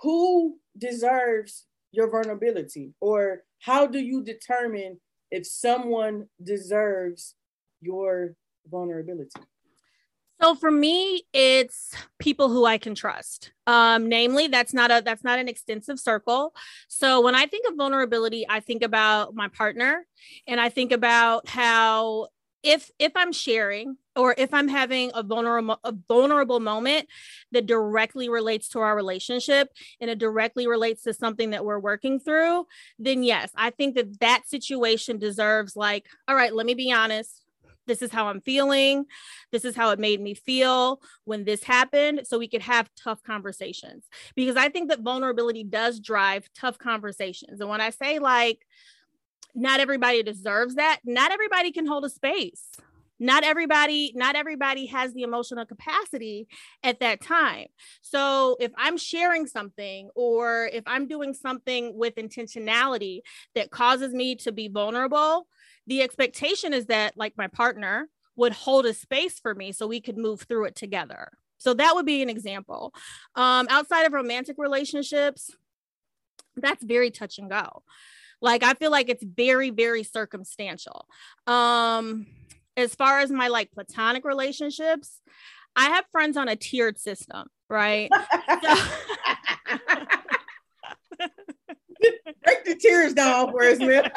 who deserves your vulnerability or how do you determine if someone deserves your vulnerability? So for me, it's people who I can trust. Um, namely, that's not a that's not an extensive circle. So when I think of vulnerability, I think about my partner, and I think about how if if I'm sharing or if I'm having a vulnerable a vulnerable moment that directly relates to our relationship and it directly relates to something that we're working through, then yes, I think that that situation deserves like, all right, let me be honest this is how I'm feeling. This is how it made me feel when this happened. So we could have tough conversations because I think that vulnerability does drive tough conversations. And when I say like, not everybody deserves that, not everybody can hold a space not everybody not everybody has the emotional capacity at that time so if i'm sharing something or if i'm doing something with intentionality that causes me to be vulnerable the expectation is that like my partner would hold a space for me so we could move through it together. So that would be an example. Um, outside of romantic relationships that's very touch and go. Like i feel like it's very very circumstantial. Um as far as my like platonic relationships i have friends on a tiered system right? So- break the tears down for us, man.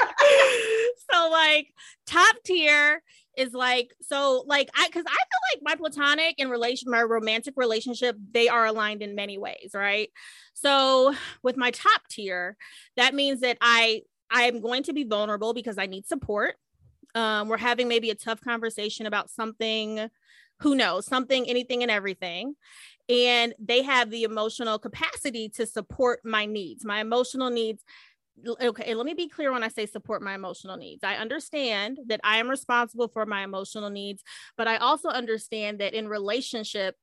so like top tier is like so like I because I feel like my platonic and relation my romantic relationship they are aligned in many ways, right? So with my top tier, that means that I I am going to be vulnerable because I need support. Um, we're having maybe a tough conversation about something who knows something anything and everything and they have the emotional capacity to support my needs my emotional needs. Okay let me be clear when i say support my emotional needs. I understand that i am responsible for my emotional needs but i also understand that in relationship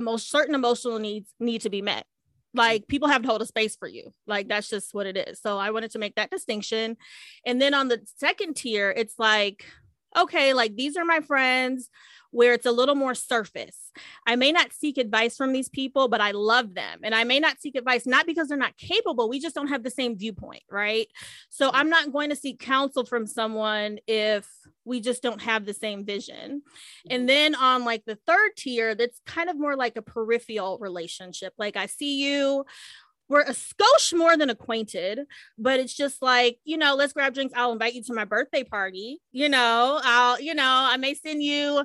most certain emotional needs need to be met. Like people have to hold a space for you. Like that's just what it is. So i wanted to make that distinction. And then on the second tier it's like okay like these are my friends where it's a little more surface. I may not seek advice from these people, but I love them. And I may not seek advice, not because they're not capable, we just don't have the same viewpoint, right? So I'm not going to seek counsel from someone if we just don't have the same vision. And mm-hmm. then on like the third tier, that's kind of more like a peripheral relationship. Like I see you, we're a skosh more than acquainted, but it's just like, you know, let's grab drinks. I'll invite you to my birthday party. You know, I'll, you know, I may send you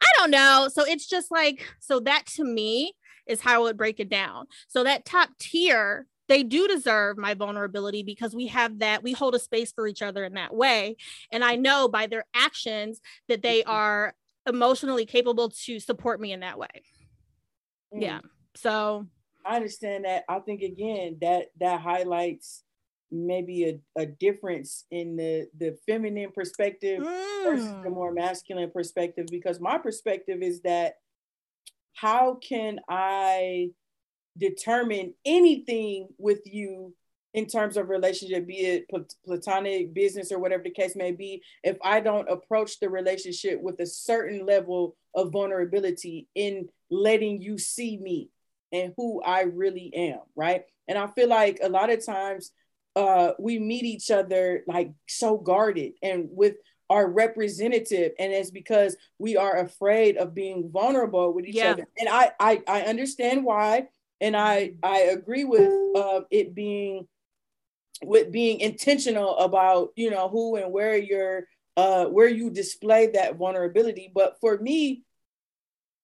I don't know. So it's just like, so that to me is how I would break it down. So that top tier, they do deserve my vulnerability because we have that, we hold a space for each other in that way. And I know by their actions that they mm-hmm. are emotionally capable to support me in that way. Mm. Yeah. So I understand that. I think again that that highlights maybe a, a difference in the the feminine perspective mm. versus the mm. more masculine perspective because my perspective is that how can i determine anything with you in terms of relationship, be it platonic, business, or whatever the case may be, if I don't approach the relationship with a certain level of vulnerability in letting you see me and who I really am, right? And I feel like a lot of times uh, we meet each other like so guarded and with our representative. And it's because we are afraid of being vulnerable with each yeah. other. And I, I i understand why. And i i agree with uh, it being with being intentional about you know who and where you're uh where you display that vulnerability. But for me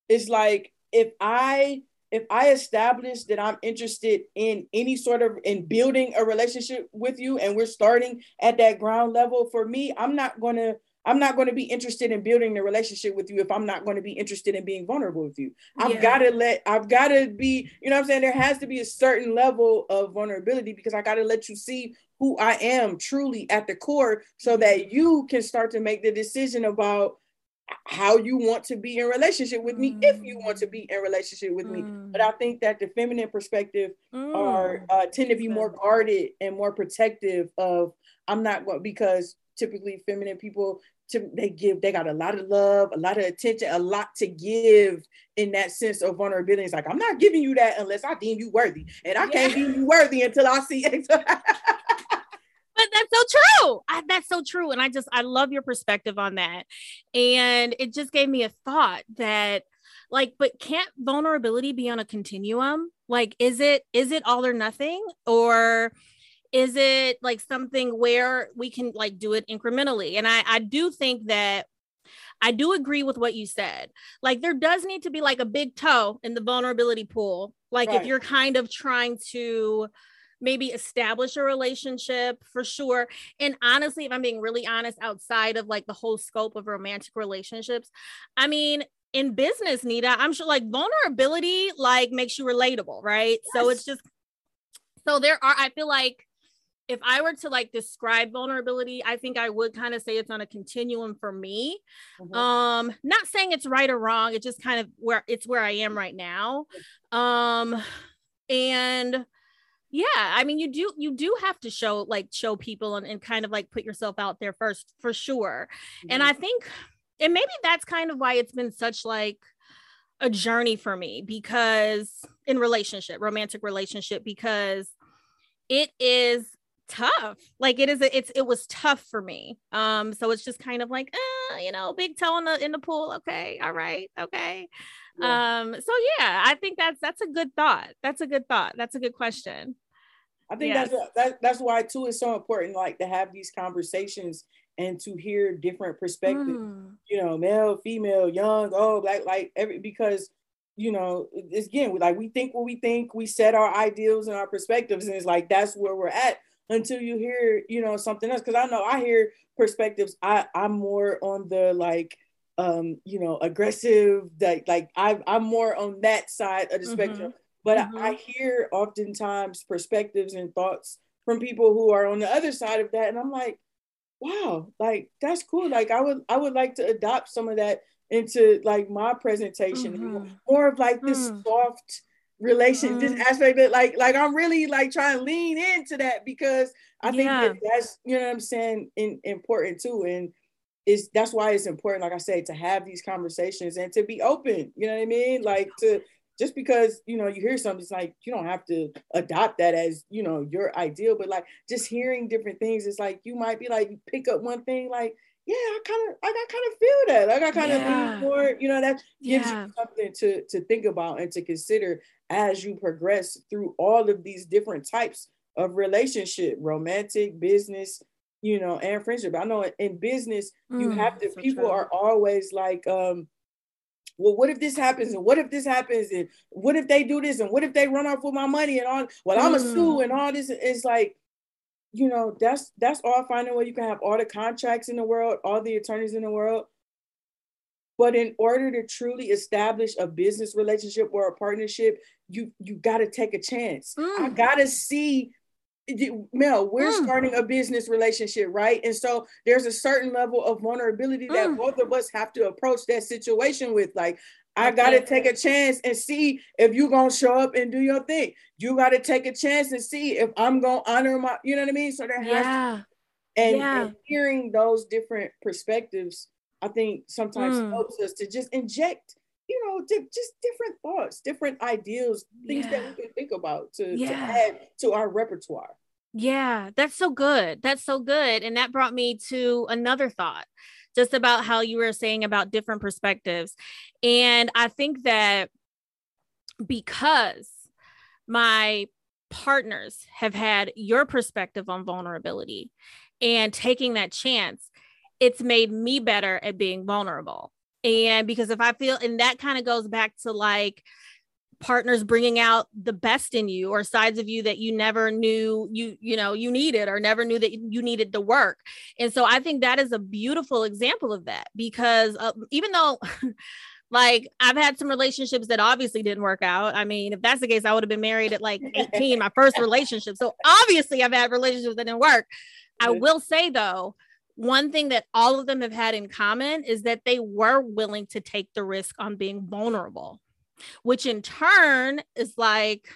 it's like if i if i establish that i'm interested in any sort of in building a relationship with you and we're starting at that ground level for me i'm not going to I'm not going to be interested in building the relationship with you if I'm not going to be interested in being vulnerable with you. I've yeah. got to let, I've got to be, you know I'm saying? There has to be a certain level of vulnerability because I got to let you see who I am truly at the core so that you can start to make the decision about how you want to be in relationship with me mm. if you want to be in relationship with mm. me but i think that the feminine perspective mm. are uh, tend to be more guarded and more protective of i'm not going because typically feminine people to they give they got a lot of love a lot of attention a lot to give in that sense of vulnerability it's like i'm not giving you that unless i deem you worthy and i yeah. can't deem you worthy until i see it but that's so true I, that's so true and i just i love your perspective on that and it just gave me a thought that like but can't vulnerability be on a continuum like is it is it all or nothing or is it like something where we can like do it incrementally and i i do think that I do agree with what you said. Like there does need to be like a big toe in the vulnerability pool. Like right. if you're kind of trying to maybe establish a relationship for sure. And honestly, if I'm being really honest, outside of like the whole scope of romantic relationships, I mean, in business, Nita, I'm sure like vulnerability like makes you relatable, right? Yes. So it's just so there are, I feel like if I were to like describe vulnerability, I think I would kind of say it's on a continuum for me. Mm-hmm. Um, not saying it's right or wrong, it's just kind of where it's where I am right now. Um, and yeah, I mean you do you do have to show like show people and, and kind of like put yourself out there first for sure. Mm-hmm. And I think and maybe that's kind of why it's been such like a journey for me because in relationship, romantic relationship, because it is tough. Like it is a, it's it was tough for me. Um so it's just kind of like uh, you know big toe in the in the pool. Okay all right okay. Yeah. um so yeah i think that's that's a good thought. That's a good thought. That's a good question i think yes. that's that, that's why too it's so important like to have these conversations and to hear different perspectives mm. you know male female young old black like every because you know it's again like we think what we think we set our ideals and our perspectives and it's like that's where we're at until you hear, you know, something else. Cause I know I hear perspectives. I, I'm more on the like um, you know, aggressive, like like I I'm more on that side of the mm-hmm. spectrum. But mm-hmm. I, I hear oftentimes perspectives and thoughts from people who are on the other side of that. And I'm like, wow, like that's cool. Like I would I would like to adopt some of that into like my presentation mm-hmm. more of like this mm. soft relation this mm-hmm. aspect that like like i'm really like trying to lean into that because i think yeah. that that's you know what i'm saying in, important too and is that's why it's important like i said to have these conversations and to be open you know what i mean like to just because you know you hear something it's like you don't have to adopt that as you know your ideal but like just hearing different things it's like you might be like pick up one thing like yeah, I kind of, I got kind of feel that. Like I kind of yeah. more, you know, that gives yeah. you something to to think about and to consider as you progress through all of these different types of relationship, romantic, business, you know, and friendship. I know in business, mm, you have to, people true. are always like, um, well, what if this happens? And what if this happens? And what if they do this? And what if they run off with my money and all? Well, I'm mm. a sue and all this. It's like, you know, that's that's all fine and well. You can have all the contracts in the world, all the attorneys in the world. But in order to truly establish a business relationship or a partnership, you you got to take a chance. Mm. I got to see Mel, we're mm. starting a business relationship, right? And so there's a certain level of vulnerability that mm. both of us have to approach that situation with. Like, I got to take a chance and see if you're going to show up and do your thing. You got to take a chance and see if I'm going to honor my, you know what I mean? So there has Yeah. to, and, Yeah. and hearing those different perspectives, I think sometimes Mm. helps us to just inject, you know, di- just different thoughts, different ideals, things Yeah. that we can think about to, to add to our repertoire. Yeah, that's so good. That's so good. And that brought me to another thought just about how you were saying about different perspectives. And I think that because my partners have had your perspective on vulnerability and taking that chance, it's made me better at being vulnerable. And because if I feel, and that kind of goes back to like, partners bringing out the best in you or sides of you that you never knew you you know you needed or never knew that you needed to work. And so i think that is a beautiful example of that because uh, even though like i've had some relationships that obviously didn't work out. I mean if that's the case i would have been married at like 18 my first relationship. So obviously i've had relationships that didn't work. I will say though one thing that all of them have had in common is that they were willing to take the risk on being vulnerable which in turn is like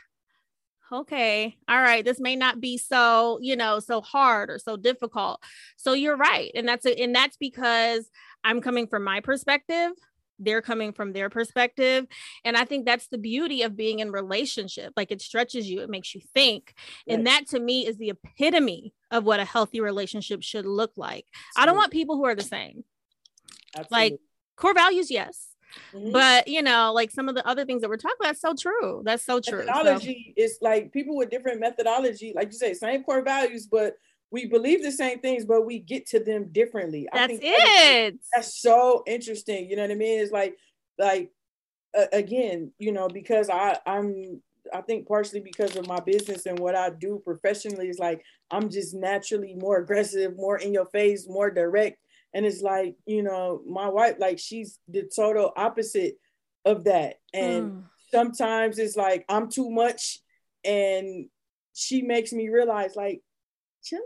okay all right this may not be so you know so hard or so difficult. So you're right. And that's a, and that's because i'm coming from my perspective they're coming from their perspective and i think that's the beauty of being in relationship like it stretches you it makes you think and that to me is the epitome of what a healthy relationship should look like. I don't want people who are the same. Like core values yes Mhm. but you know like some of the other things that we're talking about that's so true that's so true So- methodology is like people with different methodology, like you say, same core values, but we believe the same things, but we get to them differently. I that's think that is- it That's so interesting. You know what I mean? It's like, like uh, again, you know, because I I'm I think partially because of my business and what I do professionally is like I'm just naturally more aggressive, more in your face, more direct. And it's like, you know, my wife, like she's the total opposite of that. And Mm. sometimes it's like I'm too much and she makes me realize like chill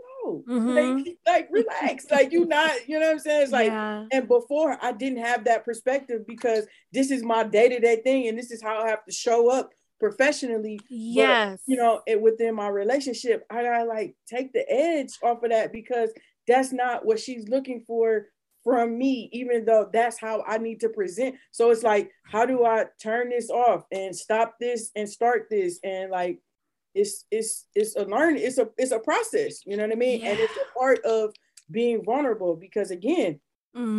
Mhm. like, like relax. Like you not you know what I'm saying? It's like yeah. and before I didn't have that perspective because this is my day-to-day thing and this is how I have to show up professionally yes. you know it within my relationship I gotta like take the edge off of that because that's not what she's looking for from me even though that's how I need to present. So it's like how do I turn this off and stop this and start this? And like it's it's it's a learn it's a it's a process you know what I mean and it's a part of being vulnerable because again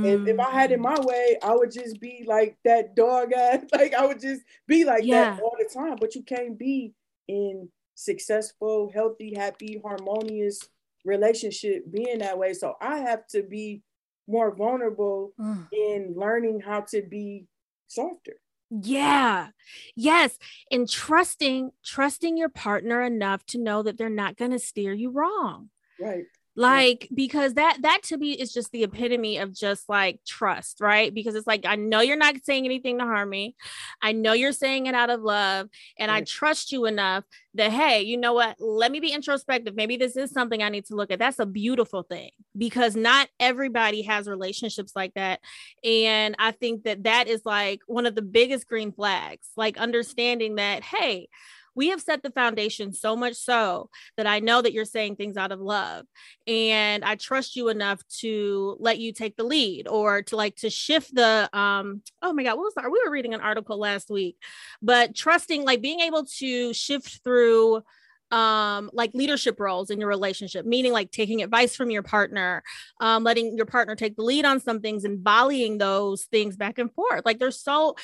if, if I had it Mm. my way, I would just be like that dog ass. Like I would just be like Yeah. that all the time. But you can't be in successful, healthy, happy, harmonious relationship being that way. So I have to be more vulnerable Mm. in learning how to be softer. Yeah. Yes. And trusting, trusting your partner enough to know that they're not going to steer you wrong. Right. Like, because that, that to me is just the epitome of just like trust, right? Because it's like, I know you're not saying anything to harm me. I know you're saying it out of love. And I trust you enough that, hey, you know what? Let me be introspective. Maybe this is something I need to look at. That's a beautiful thing because not everybody has relationships like that. And I think that that is like one of the biggest green flags, like understanding that, hey, we have set the foundation so much so that I know that you're saying things out of love. And I trust you enough to let you take the lead or to like to shift the um, oh my God, what was that? We were reading an article last week, but trusting, like being able to shift through um like leadership roles in your relationship meaning like taking advice from your partner um letting your partner take the lead on some things and volleying those things back and forth like there's so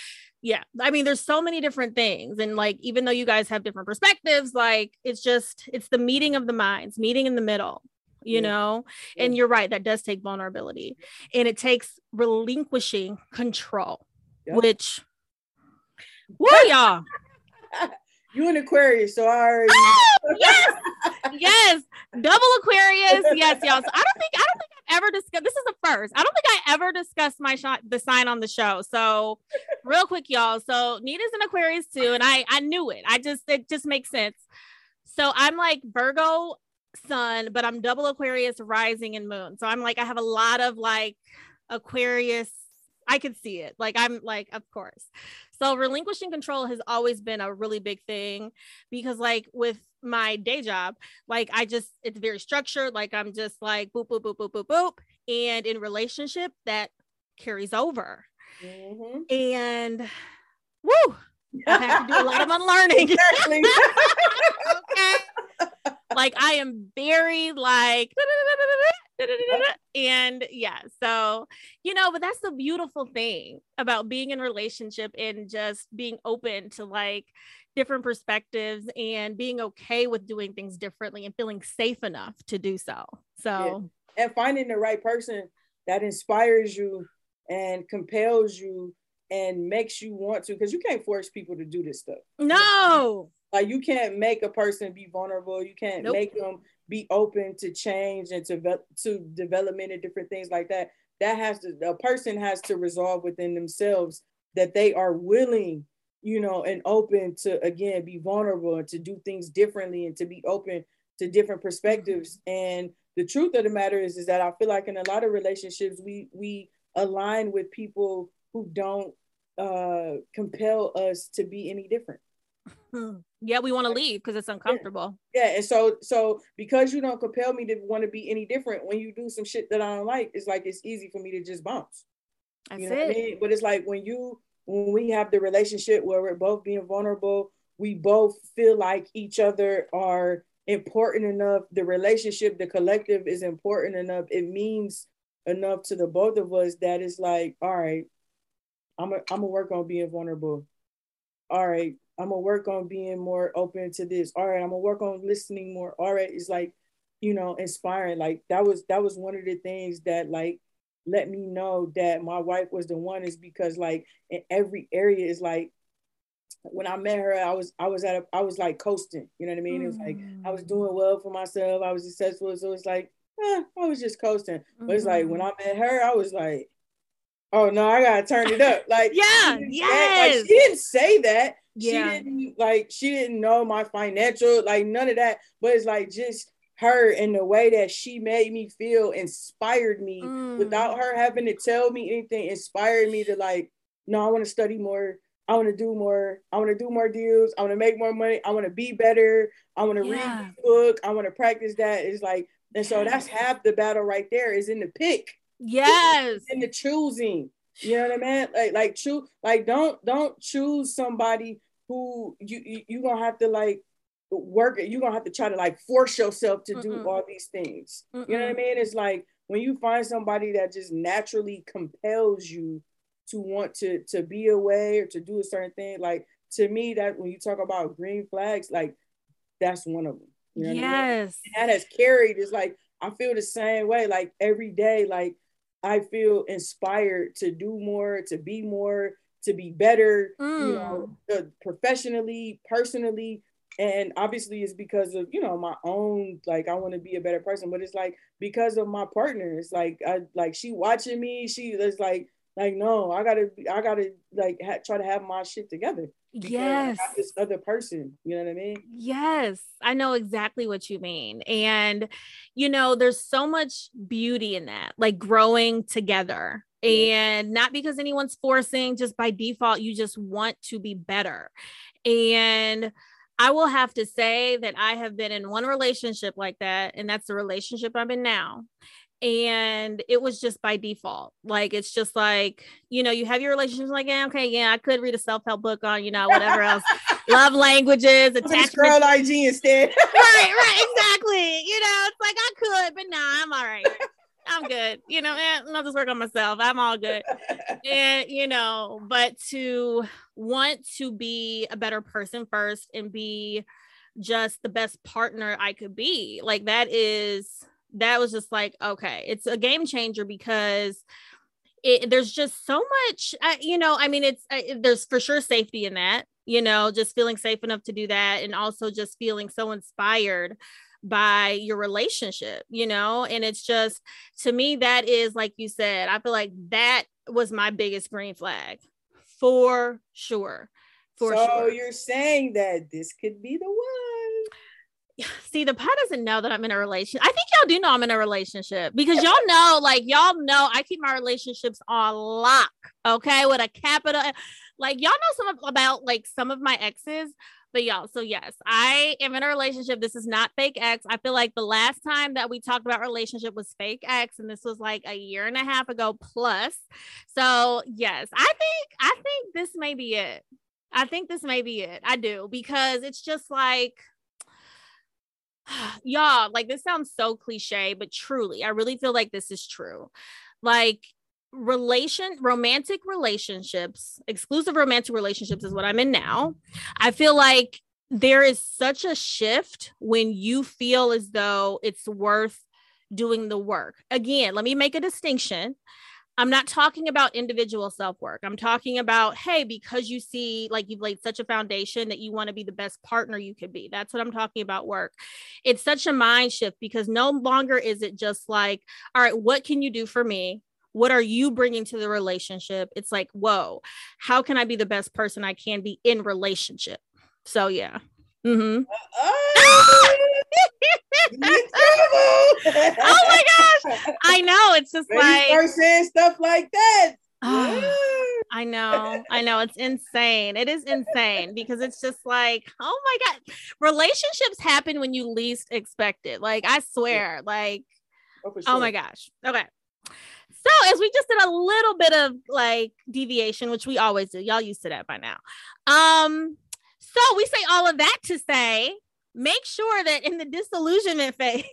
yeah i mean there's so many different things and like even though you guys have different perspectives like it's just it's the meeting of the minds meeting in the middle you Yeah. know Yeah. and you're right that does take vulnerability and it takes relinquishing control Yeah. which what y'all You an Aquarius, so I already oh, yes! Yes! Double aquarius. Yes y'all. So i don't think i don't think i've ever discussed this is the first. I don't think i ever discussed my shot the sign on the show. So real quick y'all. So nita's an aquarius too and i i knew it. I just it just makes sense. So i'm like virgo sun but i'm double aquarius rising and moon. So i'm like i have a lot of like aquarius I could see it. Like I'm like, of course. So relinquishing control has always been a really big thing because like with my day job, like I just it's very structured. Like I'm just like boop, boop, boop, boop, boop, boop. And in relationship, that carries over. Mm-hmm. And woo, I have to do a lot of unlearning. okay. Like I am very like and yeah so you know but that's the beautiful thing about being in relationship and just being open to like different perspectives and being okay with doing things differently and feeling safe enough to do so. So yeah. and finding the right person that inspires you and compels you and makes you want to because you can't force people to do this stuff. No like you can't make a person be vulnerable. You can't nope. make them be open to change and to to development and different things like that. That has to a person has to resolve within themselves that they are willing you know and open to again be vulnerable and to do things differently and to be open to different perspectives. And the truth of the matter is is that i feel like in a lot of relationships we we align with people who don't uh compel us to be any different Hmm. yeah we want to leave because it's uncomfortable yeah. yeah. and so so because you don't compel me to want to be any different when you do some shit that i don't like it's like it's easy for me to just bounce That's you know it. what i mean but it's like when you when we have the relationship where we're both being vulnerable we both feel like each other are important enough the relationship the collective is important enough it means enough to the both of us that it's like all right i'm gonna work on being vulnerable all right I'm gonna work on being more open to this. All right, I'm gonna work on listening more. All right, it's like, you know, inspiring. Like that was that was one of the things that like let me know that my wife was the one is because like in every area is like when I met her, I was I was at a I was like coasting. You know what I mean? Mm. It was like I was doing well for myself. I was successful. So it's like, eh, I was just coasting. Mm-hmm. But it's like when mm-hmm. I met her, I was like, oh no, I gotta turn it up. Like yeah, yes. Like, she didn't say that, yeah. She didn't like she didn't know my financial, like none of that. But it's like just her and the way that she made me feel inspired me mm. without her having to tell me anything, inspired me to like, no, I want to study more. I want to do more. I want to do more deals. I want to make more money. I want to be better. I want to yeah. read the book. I want to practice that. It's like, and so that's half the battle right there is in the pick. Yes. in the choosing. You know what I mean? Like, like choose, like don't don't choose somebody who you you, you gonna have to like work. You're gonna have to try to like force yourself to Mm-mm. do all these things. Mm-mm. You know what I mean? It's like when you find somebody that just naturally compels you to want to to be away or to do a certain thing. Like to me, that when you talk about green flags, like that's one of them. You know yes. I mean? That has carried. It's like I feel the same way. Like every day, like I feel inspired to do more, to be more, to be better, mm. you know, uh, professionally, personally. And obviously it's because of, you know, my own, like I want to be a better person, but it's like because of my partner. It's like I like she watching me, she is like, like, no, I gotta, I gotta like ha- try to have my shit together. Yes this other person you know what i mean? Yes i know exactly what you mean. And you know there's so much beauty in that like growing together. And not because anyone's forcing just by default you just want to be better. And i will have to say that i have been in one relationship like that and that's the relationship i'm in now and it was just by default. Like it's just like you know you have your relationships like yeah okay yeah i could read a self-help book on you know whatever else. Love languages attachment girl ig instead. Right right exactly. You know it's like i could but nah i'm all right. I'm good. You know eh, i'll just work on myself. I'm all good. And you know but to want to be a better person first and be just the best partner i could be like that is that was just like okay it's a game changer because it, there's just so much uh, you know i mean it's uh, there's for sure safety in that you know just feeling safe enough to do that and also just feeling so inspired by your relationship you know and it's just to me that is like you said i feel like that was my biggest green flag for sure for so sure. you're saying that this could be the one see the pod doesn't know that I'm in a relationship. I think y'all do know I'm in a relationship because y'all know, like y'all know I keep my relationships on lock, okay, with a capital. Like y'all know some of, about like some of my exes, but y'all, so yes, I am in a relationship. This is not fake ex. I feel like the last time that we talked about relationship was fake ex, and this was like a year and a half ago plus. So yes, I think I think this may be it. I think this may be it. I do because it's just like y'all, like this sounds so cliche, but truly, I really feel like this is true. Like relation romantic relationships, exclusive romantic relationships is what I'm in now. I feel like there is such a shift when you feel as though it's worth doing the work. Again, let me make a distinction. I'm not talking about individual self work. I'm talking about, hey, because you see like you've laid such a foundation that you want to be the best partner you could be. That's what I'm talking about work. It's such a mind shift because no longer is it just like, all right, what can you do for me? What are you bringing to the relationship? It's like, whoa, how can I be the best person I can be in relationship? So, yeah. Mm-hmm. oh. I know. It's just like start saying stuff like that. I know. I know. It's insane. It is insane because it's just like, oh my God. Relationships happen when you least expect it. Like, I swear. Like, oh, sure. oh my gosh. Okay. So, as we just did a little bit of like deviation, which we always do, y'all used to that by now. Um, so we say all of that to say, make sure that in the disillusionment phase,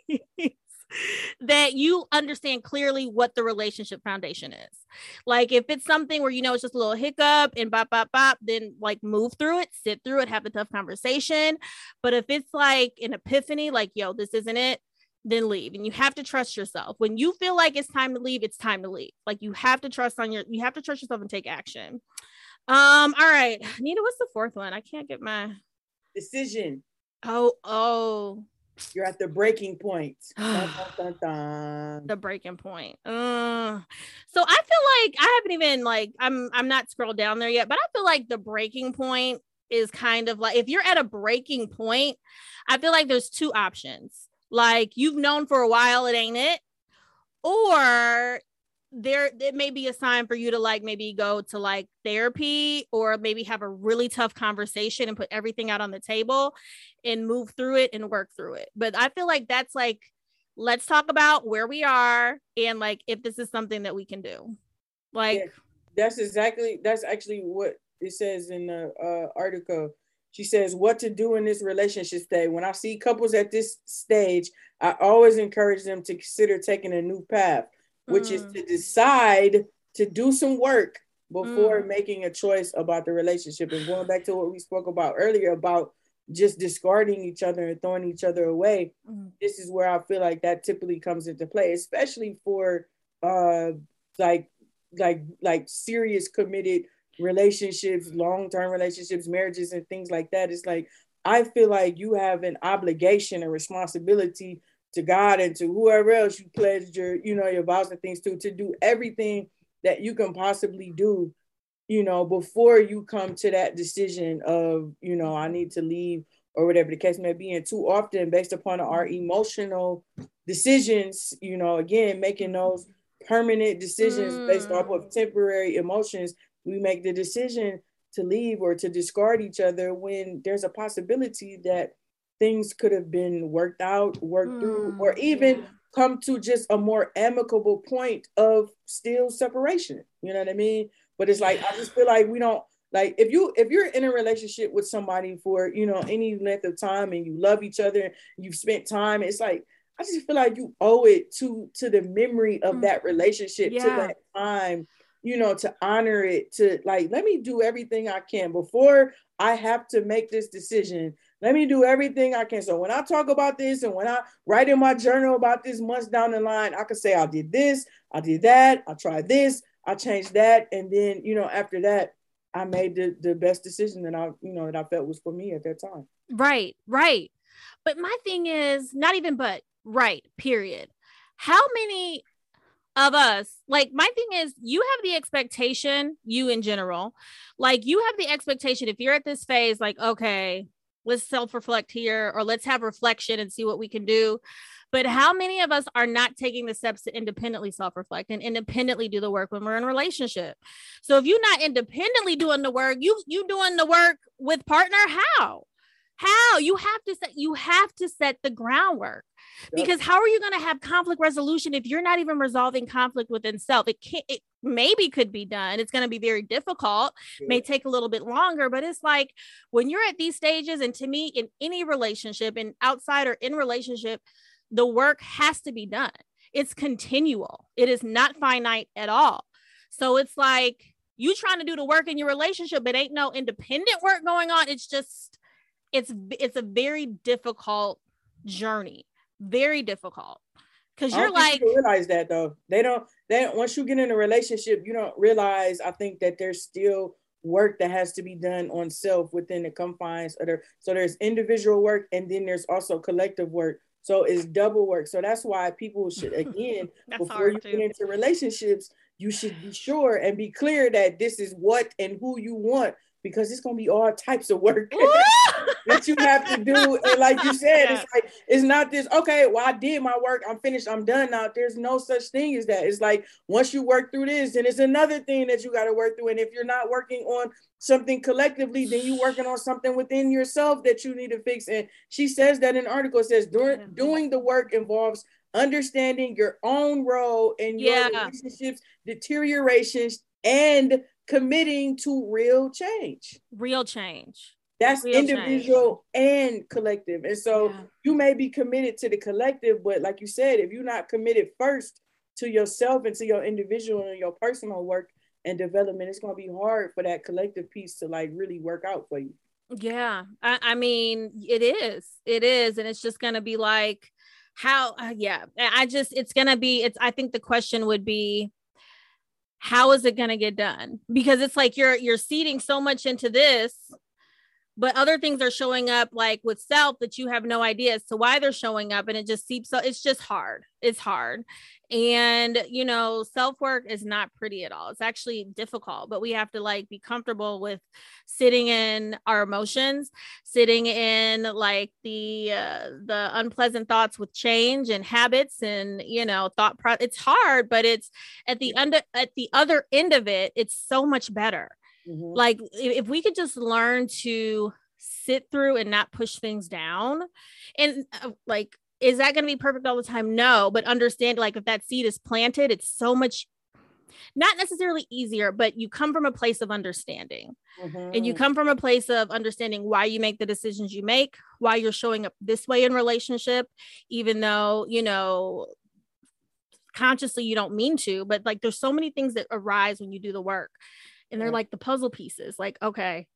that you understand clearly what the relationship foundation is. Like if it's something where you know it's just a little hiccup and bop bop bop, then like move through it, sit through it, have a tough conversation. But if it's like an epiphany, like yo, this isn't it, then leave. And you have to trust yourself. When you feel like it's time to leave, it's time to leave. Like you have to trust on your you have to trust yourself and take action. Um, all right. Nita, what's the fourth one? I can't get my decision. Oh, oh. You're at the breaking point. dun, dun, dun, the breaking point. Uh, so I feel like I haven't even like I'm I'm not scrolled down there yet, but I feel like the breaking point is kind of like if you're at a breaking point, I feel like there's two options. Like you've known for a while it ain't it, or there it may be a sign for you to like maybe go to like therapy or maybe have a really tough conversation and put everything out on the table and move through it and work through it. But i feel like that's like let's talk about where we are and like if this is something that we can do. Like yeah, that's exactly that's actually what it says in the uh, article. She says what to do in this relationship stage when i see couples at this stage i always encourage them to consider taking a new path which mm. is to decide to do some work before mm. making a choice about the relationship. And going back to what we spoke about earlier about just discarding each other and throwing each other away, mm. this is where I feel like that typically comes into play, especially for uh like like like serious committed relationships, long-term relationships, marriages and things like that. It's like I feel like you have an obligation and responsibility to God and to whoever else you pledged your, you know, your vows and things to, to do everything that you can possibly do, you know, before you come to that decision of, you know, I need to leave or whatever the case may be. And too often, based upon our emotional decisions, you know, again, making those permanent decisions mm. based off of temporary emotions, we make the decision to leave or to discard each other when there's a possibility that things could have been worked out, worked mm, through, or even yeah. come to just a more amicable point of still separation. You know what I mean? But it's like I just feel like we don't like if you if you're in a relationship with somebody for you know any length of time and you love each other, you've spent time, it's like I just feel like you owe it to to the memory of mm. that relationship, yeah. to that time, you know, to honor it, to like let me do everything I can before I have to make this decision let me do everything I can. So when I talk about this and when I write in my journal about this months down the line, I can say I did this, I did that, I tried this, I changed that. And then, you know, after that, I made the, the best decision that I, you know, that I felt was for me at that time. Right, right. But my thing is not even but right, period. How many of us like my thing is you have the expectation you in general like you have the expectation if you're at this phase like okay let's self reflect here, or let's have reflection and see what we can do. But how many of us are not taking the steps to independently self reflect and independently do the work when we're in a relationship? So if you're not independently doing the work, you you doing the work with partner, how? How? You have to set you have to set the groundwork. Because how are you going to have conflict resolution if you're not even resolving conflict within self? It can't it maybe could be done. It's going to be very difficult, yeah. may take a little bit longer, but it's like when you're at these stages and to me in any relationship and outside or in relationship, the work has to be done. It's continual. It is not finite at all. So it's like you trying to do the work in your relationship, but ain't no independent work going on. It's just it's it's a very difficult journey. Very difficult. Cause you're like realize that though. They don't they once you get in a relationship, you don't realize I think that there's still work that has to be done on self within the confines of there. So there's individual work and then there's also collective work. So it's double work. So that's why people should again before you too. get into relationships, you should be sure and be clear that this is what and who you want because it's gonna be all types of work that you have to do. And like you said, yeah. it's like it's not this, okay, well, I did my work, I'm finished, I'm done now. There's no such thing as that. It's like once you work through this, then it's another thing that you got to work through. And if you're not working on something collectively, then you're working on something within yourself that you need to fix. And she says that in an article, says doing doing the work involves understanding your own role in your yeah. relationships, deteriorations, and committing to real change. Real change. That's real individual change. and collective. And so yeah. you may be committed to the collective, but like you said, if you're not committed first to yourself and to your individual and your personal work and development, it's going to be hard for that collective piece to like really work out for you. Yeah. I, I mean, it is. It is. And it's just going to be like, how, uh, yeah, I just, it's going to be, it's, I think the question would be, how is it going to get done? Because it's like you're you're seeding so much into this but other things are showing up like with self that you have no idea as to why they're showing up and it just seeps so it's just hard it's hard. And you know self work is not pretty at all it's actually difficult but we have to like be comfortable with sitting in our emotions sitting in like the uh, the unpleasant thoughts with change and habits and you know thought pro- it's hard but it's at the under at the other end of it it's so much better mm-hmm. like if we could just learn to sit through and not push things down and uh, like is that going to be perfect all the time? No, but understand like if that seed is planted, it's so much not necessarily easier, but you come from a place of understanding. Mm-hmm. And you come from a place of understanding why you make the decisions you make, why you're showing up this way in relationship, even though, you know, consciously you don't mean to, but like there's so many things that arise when you do the work. And they're like the puzzle pieces, like, okay,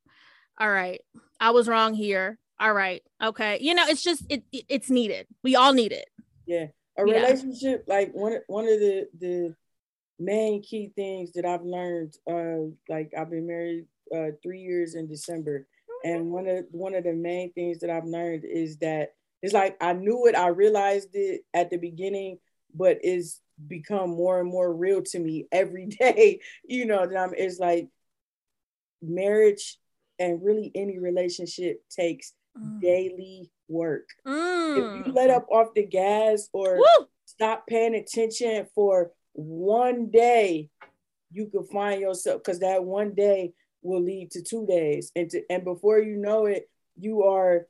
all right, I was wrong here all right okay you know it's just it, it it's needed we all need it. Yeah a yeah. relationship like one one of the the main key things that i've learned uh like i've been married uh three years in december and one of one of the main things that i've learned is that it's like i knew it i realized it at the beginning but it's become more and more real to me every day you know that i'm it's like marriage and really any relationship takes mm. daily work. Mm. If you let up off the gas or Woo! stop paying attention for one day, you could find yourself because that one day will lead to two days. And to, and before you know it, you are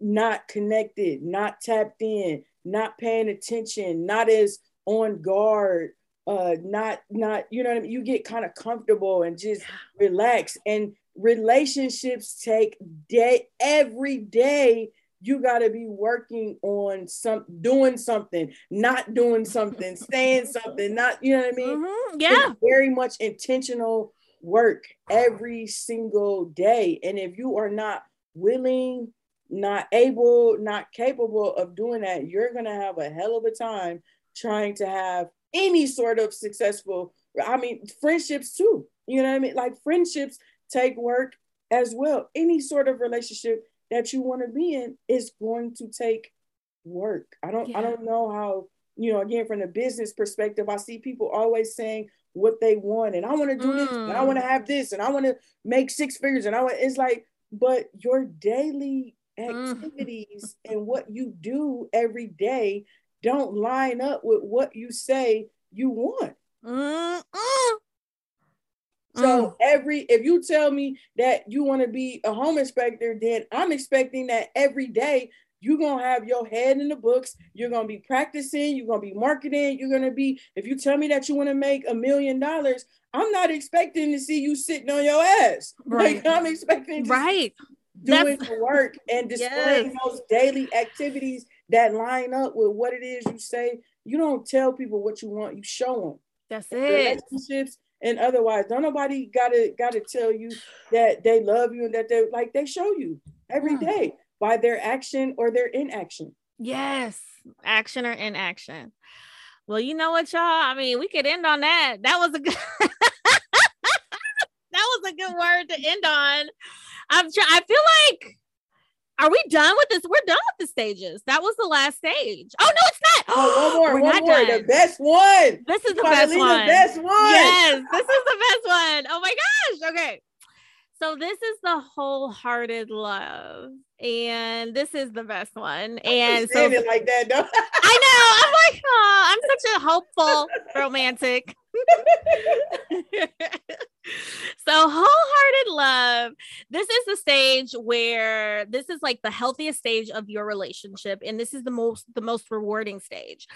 not connected, not tapped in, not paying attention, not as on guard, uh, not not you know what I mean. You get kind of comfortable and just relax. And relationships take day every day you got to be working on some doing something not doing something saying something not you know what i mean mm-hmm. yeah it's very much intentional work every single day and if you are not willing not able not capable of doing that you're going to have a hell of a time trying to have any sort of successful i mean friendships too you know what i mean like friendships take work as well. Any sort of relationship that you want to be in is going to take work. I don't yeah. I don't know how, you know, again from the business perspective, I see people always saying what they want and I want to do mm. this and I want to mm. have this and I want to make six figures and I want it's like but your daily mm. activities mm. and what you do every day don't line up with what you say you want. Mm. So mm. every if you tell me that you want to be a home inspector, then I'm expecting that every day you're gonna have your head in the books, you're gonna be practicing, you're gonna be marketing, you're gonna be, if you tell me that you want to make a million dollars, I'm not expecting to see you sitting on your ass. Right. Like I'm expecting right doing That's... the work and displaying yes. those daily activities that line up with what it is you say. You don't tell people what you want, you show them. That's it. Relationships and otherwise, don't nobody gotta gotta tell you that they love you and that they like they show you every mm. day by their action or their inaction. Yes, action or inaction. Well, you know what, y'all? I mean, we could end on that. That was a good that was a good word to end on. I'm trying. I feel like are we done with this? We're done with the stages. That was the last stage. Oh no, it's not. Oh, one more. We're one more. Done. The best one. This is the best one. The best one. Yes, this is the best one. Oh my gosh. Okay. So this is the wholehearted love, and this is the best one. And so it like that, though. I know. I'm like, oh, I'm such a hopeful romantic. so wholehearted love this is the stage where this is like the healthiest stage of your relationship and this is the most the most rewarding stage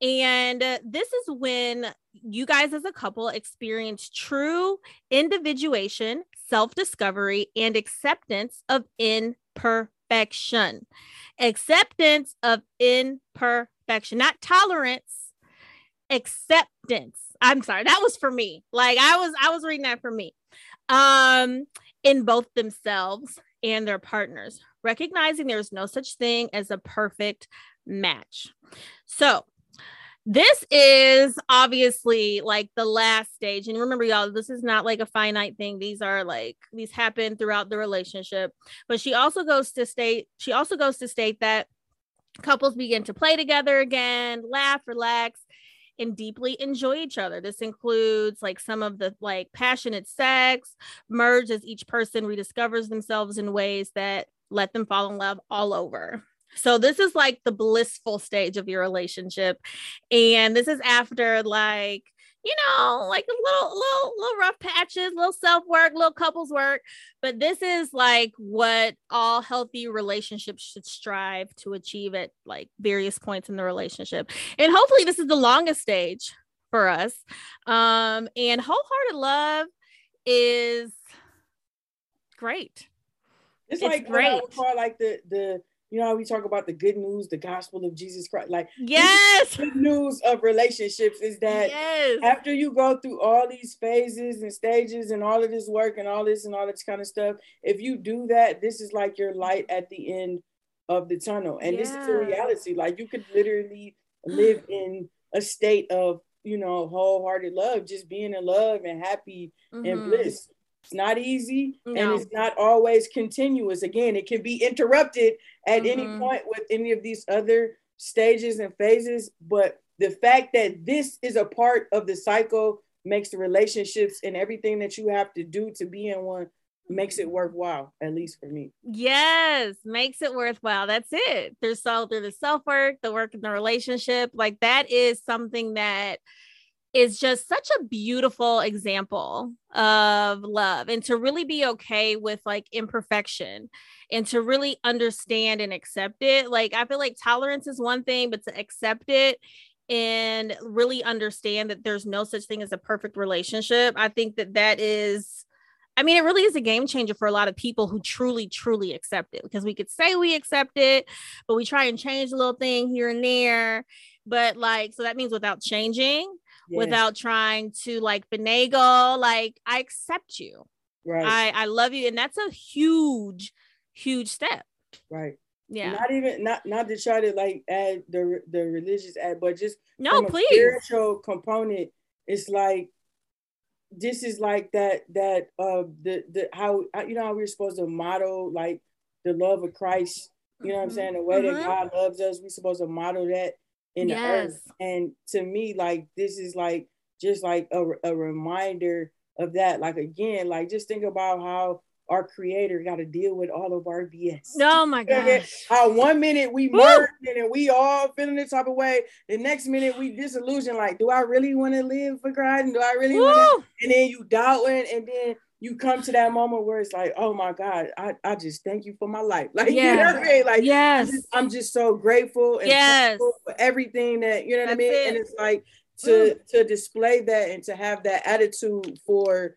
and uh, this is when you guys as a couple experience true individuation self-discovery and acceptance of imperfection acceptance of imperfection not tolerance acceptance I'm sorry, that was for me. Like I was I was reading that for me. Um in both themselves and their partners, recognizing there's no such thing as a perfect match. So, this is obviously like the last stage and remember y'all this is not like a finite thing these are like these happen throughout the relationship but she also goes to state she also goes to state that couples begin to play together again laugh relax and deeply enjoy each other. This includes like some of the like passionate sex, merge as each person rediscovers themselves in ways that let them fall in love all over. So this is like the blissful stage of your relationship. And this is after like you know, like a little, little, little rough patches, little self work, little couples work. But this is like what all healthy relationships should strive to achieve at like various points in the relationship. And hopefully, this is the longest stage for us. Um, and wholehearted love is great. It's, it's like great. Call, like the the you know, how we talk about the good news, the gospel of Jesus Christ. Like, yes, good news of relationships is that yes. after you go through all these phases and stages and all of this work and all this and all this kind of stuff, if you do that, this is like your light at the end of the tunnel. And yeah. this is a reality. Like, you could literally live in a state of, you know, wholehearted love, just being in love and happy mm-hmm. and bliss. It's not easy no. and it's not always continuous. Again, it can be interrupted at mm-hmm. any point with any of these other stages and phases. But the fact that this is a part of the cycle makes the relationships and everything that you have to do to be in one makes it worthwhile, at least for me. Yes, makes it worthwhile. That's it. There's so through the self work, the work in the relationship, like that is something that is just such a beautiful example of love and to really be okay with like imperfection and to really understand and accept it. Like, I feel like tolerance is one thing, but to accept it and really understand that there's no such thing as a perfect relationship, I think that that is. I mean, it really is a game changer for a lot of people who truly, truly accept it because we could say we accept it, but we try and change a little thing here and there. But like, so that means without changing, yes. without trying to like finagle. Like I accept you. Right. I, I love you. And that's a huge, huge step. Right. Yeah. Not even not not to try to like add the the religious add, but just no, please. spiritual component. It's like this is like that that uh the the how you know how we're supposed to model like the love of Christ. You know what I'm mm-hmm. saying? The way mm-hmm. that God loves us, we're supposed to model that in yes. the earth. And to me, like this is like just like a, a reminder of that. Like again, like just think about how our creator got to deal with all of our BS. Oh my god! How one minute we merged and we all feeling this type of way, the next minute we disillusioned. Like, do I really want to live for God? And do I really want to? And then you doubting, and then you come to that moment where it's like, oh my God, I, I just thank you for my life. Like, yeah. you know what I mean? Like, yes, I'm just, I'm just so grateful and yes. for everything that you know what That's I mean. It. And it's like to to display that and to have that attitude for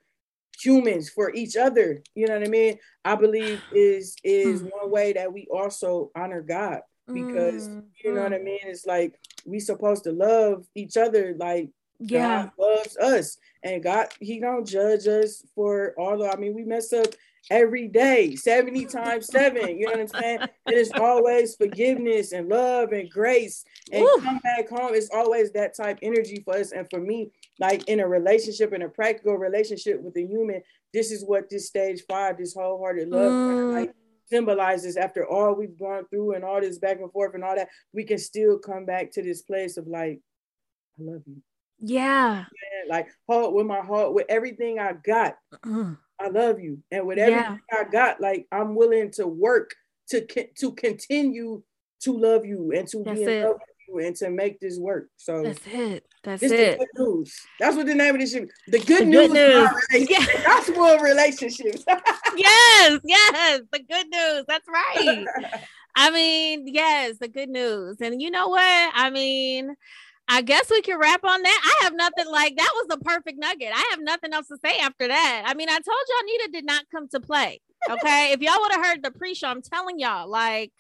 humans for each other you know what i mean i believe is is mm. one way that we also honor god because mm. you know what i mm. mean it's like we supposed to love each other like yeah. god loves us and god he don't judge us for all of i mean we mess up every day 70 times 7 you know what i'm saying? It is always forgiveness and love and grace and Ooh. come back home. It's always that type energy for us and for me like in a relationship in a practical relationship with a human this is what this stage five this wholehearted love mm. like symbolizes. After all we've gone through and all this back and forth and all that we can still come back to this place of like i love you yeah, yeah like heart with my heart with everything i got I love you. And with everything yeah. I got, like I'm willing to work to to continue to love you and to That's be in it. love with you and to make this work. So That's it. That's it. good news. That's what the name of this shit. The good the news. Good news. Yeah. Gospel relationships. yes, yes. The good news. That's right. I mean, yes, the good news. And you know what? I mean, I guess we can wrap on that. I have nothing like that was the perfect nugget. I have nothing else to say after that. I mean, I told y'all Nita did not come to play. Okay. if y'all would have heard the pre-show, I'm telling y'all, like,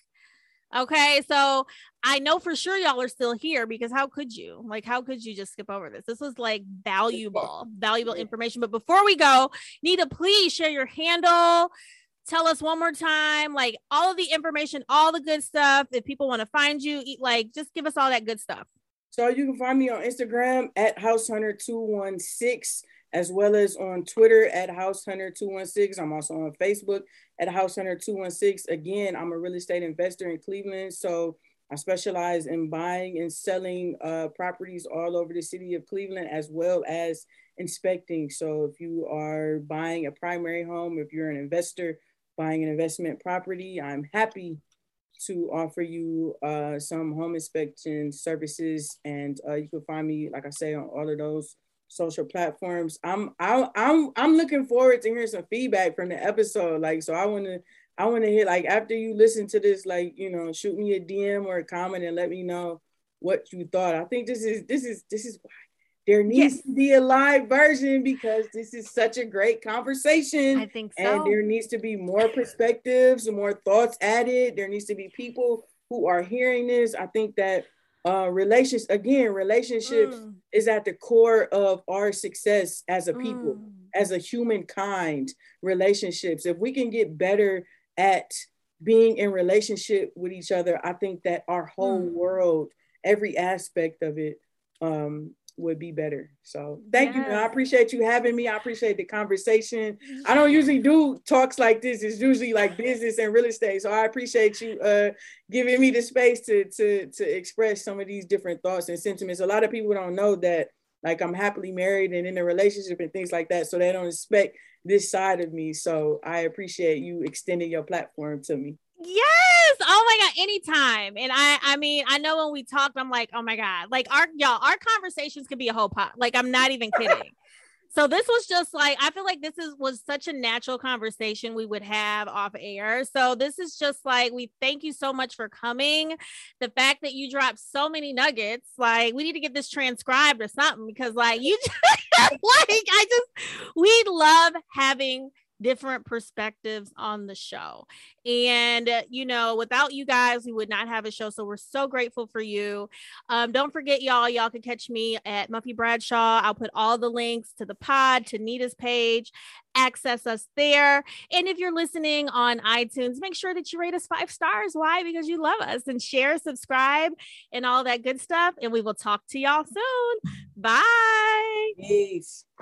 okay, so I know for sure y'all are still here because how could you? Like, how could you just skip over this? This was like valuable, valuable information. But before we go, Nita, please share your handle tell us one more time like all of the information all the good stuff if people want to find you eat like just give us all that good stuff so you can find me on Instagram at househunter216, as well as on Twitter at househunter216. I'm also on Facebook at househunter216. Again, I'm a real estate investor in Cleveland, so I specialize in buying and selling uh, properties all over the city of Cleveland, as well as inspecting. So if you are buying a primary home, if you're an investor buying an investment property, I'm happy to offer you uh, some home inspection services, and uh, you can find me, like I say, on all of those social platforms. I'm I, I'm I'm looking forward to hearing some feedback from the episode. Like, so I want to I want to hear like after you listen to this, like you know, shoot me a DM or a comment and let me know what you thought. I think this is this is this is why there needs yes. to be a live version because this is such a great conversation. I think so. And there needs to be more perspectives more thoughts added. There needs to be people who are hearing this. I think that uh relations again, relationships mm. is at the core of our success as a people, mm. as a humankind, relationships. If we can get better at being in relationship with each other, I think that our whole mm. world, every aspect of it, um, would be better. So thank yes. you. I appreciate you having me. I appreciate the conversation. I don't usually do talks like this. It's usually like business and real estate. So I appreciate you uh, giving me the space to to to express some of these different thoughts and sentiments. A lot of people don't know that like I'm happily married and in a relationship and things like that. So they don't expect this side of me. So I appreciate you extending your platform to me. Yes. Oh my God. Anytime. And I, I mean, I know when we talked, I'm like, oh my God, like our, y'all, our conversations could be a whole pot. Like, I'm not even kidding. so this was just like, I feel like this is, was such a natural conversation we would have off air. So this is just like, we thank you so much for coming. The fact that you dropped so many nuggets, like we need to get this transcribed or something because like you, just, like, I just, we love having different perspectives on the show. And, uh, you know, without you guys, we would not have a show. So we're so grateful for you. Um, don't forget, y'all, y'all can catch me at Muffie Bradshaw. I'll put all the links to the pod, to Nita's page, access us there. And if you're listening on iTunes, make sure that you rate us five stars. Why? Because you love us and share, subscribe, and all that good stuff. And we will talk to y'all soon. Bye. Peace.